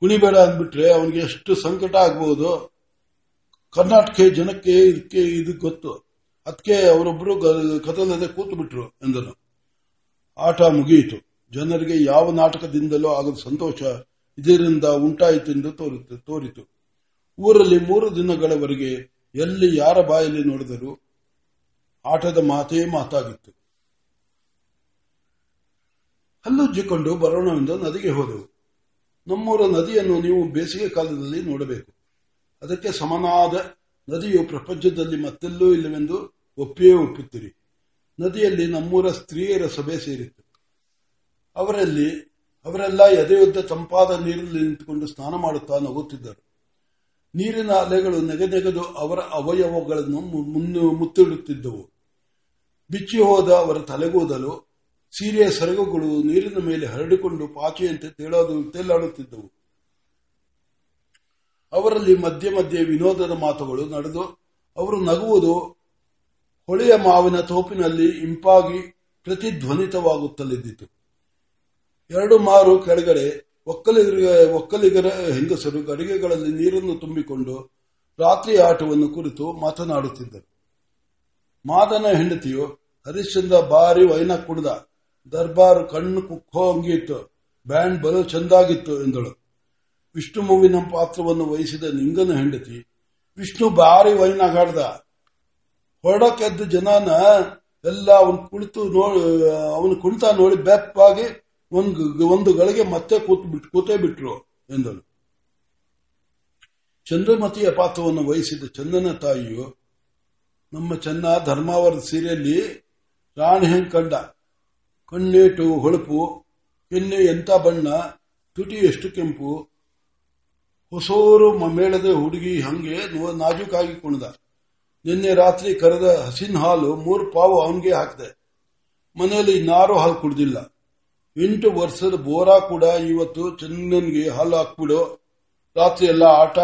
ಕುಣಿಬೇಡ ಅಂದ್ಬಿಟ್ರೆ ಅವನಿಗೆ ಎಷ್ಟು ಸಂಕಟ ಆಗ್ಬಹುದು ಕರ್ನಾಟಕ ಜನಕ್ಕೆ ಇದಕ್ಕೆ ಇದು ಗೊತ್ತು. ಅದಕ್ಕೆ ಅವರೊಬ್ಬರು ಕದಲದೆ ಕೂತು ಬಿಟ್ರು ಎಂದನು. ಆಟ ಮುಗಿಯಿತು. ಜನರಿಗೆ ಯಾವ ನಾಟಕದಿಂದಲೂ ಆಗದ ಸಂತೋಷ ಇದರಿಂದ ಉಂಟಾಯಿತೆಂದು ತೋರಿತು ತೋರಿತು. ಊರಲ್ಲಿ ಮೂರು ದಿನಗಳವರೆಗೆ ಎಲ್ಲಿ ಯಾರ ಬಾಯಲ್ಲಿ ನೋಡಿದರೂ ಆಟದ ಮಾತೇ ಮಾತಾಗಿತ್ತು. ಹಲ್ಲುಜ್ಜಿಕೊಂಡು ಬರೋಣವೆಂದು ನದಿಗೆ ಹೋದೆವು. ನಮ್ಮೂರ ನದಿಯನ್ನು ನೀವು ಬೇಸಿಗೆ ಕಾಲದಲ್ಲಿ ನೋಡಬೇಕು. ಅದಕ್ಕೆ ಸಮನಾದ ನದಿಯು ಪ್ರಪಂಚದಲ್ಲಿ ಮತ್ತೆಲ್ಲೂ ಇಲ್ಲವೆಂದು ಒಪ್ಪಿಯೇ ಒಪ್ಪುತ್ತೀರಿ. ನದಿಯಲ್ಲಿ ನಮ್ಮೂರ ಸ್ತ್ರೀಯರ ಸಭೆ ಸೇರಿತ್ತು. ಅವರಲ್ಲಿ, ಅವರೆಲ್ಲ ಎದೆಯುದ್ದ ತಂಪಾದ ನೀರಿನಲ್ಲಿ ನಿಂತುಕೊಂಡು ಸ್ನಾನ ಮಾಡುತ್ತಾ ನಗುತ್ತಿದ್ದರು. ನೀರಿನ ಅಲೆಗಳು ನೆಗೆದೆಗೆದು ಅವರ ಅವಯವಗಳನ್ನು ಮುತ್ತಿಡುತ್ತಿದ್ದವು. ಬಿಚ್ಚಿ ಹೋದ ಅವರ ತಲೆಗೂದಲು ಸೀರೆಯ ಸರಗುಗಳು ನೀರಿನ ಮೇಲೆ ಹರಡಿಕೊಂಡು ಪಾಚಿಯಂತೆ ತೇಲಾಡುತ್ತಿದ್ದವು. ಅವರಲ್ಲಿ ಮಧ್ಯೆ ಮಧ್ಯೆ ವಿನೋದದ ಮಾತುಗಳು ನಡೆದು ಅವರು ನಗುವುದು ಹೊಳೆಯ ಮಾವಿನ ತೋಪಿನಲ್ಲಿ ಇಂಪಾಗಿ ಪ್ರತಿಧ್ವನಿತವಾಗುತ್ತಲಿದ್ದಿತು. ಎರಡು ಮಾರು ಕೆಳಗಡೆ ಒಕ್ಕಲಿಗರ ಒಕ್ಕಲಿಗರ ಹೆಂಗಸರು ಗಡಿಗೆಗಳಲ್ಲಿ ನೀರನ್ನು ತುಂಬಿಕೊಂಡು ರಾತ್ರಿ ಆಟವನ್ನು ಕುರಿತು ಮಾತನಾಡುತ್ತಿದ್ದರು. ಮಾದನ ಹೆಂಡತಿಯು ಹರಿಶ್ಚಂದ್ರ ಬಾರಿ ವೈನ ಕುಡ್ದ ದರ್ಬಾರ್ ಕಣ್ಣು ಕುಕ್ಕೋ ಹಂಗಿತ್ತು. ಬ್ಯಾಂಡ್ ಬಲು ಚೆಂದಾಗಿತ್ತು ಎಂದಳು. ವಿಷ್ಣು ಮೂವಿನ ಪಾತ್ರವನ್ನು ವಹಿಸಿದ ನಿಂಗನ ಹೆಂಡತಿ. ವಿಷ್ಣು ಬಾರಿ ವೈನಾಗಾಡ್ದ ಹೊರಡಕ್ಕೆದ್ದ ಜನನ ಎಲ್ಲ ಅವನು ಕುಳಿತು ನೋಡಿ, ಅವನು ಕುಣಿತ ನೋಡಿ ಬೆಪ್ಪಾಗಿ ಒಂದು ಒಂದು ಗಳಿಗೆ ಮತ್ತೆ ಕೂತು ಬಿಟ್ಟು ಕೂತೇ ಬಿಟ್ರು ಎಂದನು ಚಂದ್ರಮತಿಯ ಪಾತ್ರವನ್ನು ವಹಿಸಿದ ಚಂದನ ತಾಯಿಯು, ನಮ್ಮ ಚೆನ್ನ ಧರ್ಮಾವರದ ಸೀರೆಯಲ್ಲಿ ರಾಣಿ ಹೆಂಗ್ ಕಂಡ? ಕಣ್ಣೇಟು, ಹೊಳಪು, ಎಣ್ಣೆ ಎಂತ ಬಣ್ಣ, ತುಟಿ ಎಷ್ಟು ಕೆಂಪು ಹೊಸೂರು ಮೇಳದ ಹುಡುಗಿ ಹಂಗೆ ನಾಜೂಕಾಗಿ ಕುಣಿದ. ನಿನ್ನೆ ರಾತ್ರಿ ಕರೆದ ಹಸಿನ ಹಾಲು ಮೂರು ಪಾವು ಅವನಿಗೆ ಹಾಕಿದೆ. ಮನೆಯಲ್ಲಿ ಇನ್ನಾರು ಹಾಲು ಕುಡ್ದಿಲ್ಲ. ಎಂಟು ವರ್ಷದ ಬೋರಾ ಕೂಡ ಇವತ್ತು ಚಂದನ್ಗೆ ಹಾಲು ಹಾಕ್ಬಿಡು. ರಾತ್ರಿ ಎಲ್ಲ ಆಟ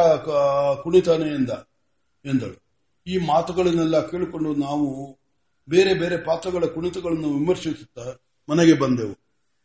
ಕುಣಿತಾನೆ ಎಂದ, ಎಂದಳು. ಈ ಮಾತುಗಳನ್ನೆಲ್ಲ ಕೇಳಿಕೊಂಡು ನಾವು ಬೇರೆ ಬೇರೆ ಪಾತ್ರಗಳ ಕುಣಿತಗಳನ್ನು ವಿಮರ್ಶಿಸುತ್ತಾ ಮನೆಗೆ ಬಂದೆವು.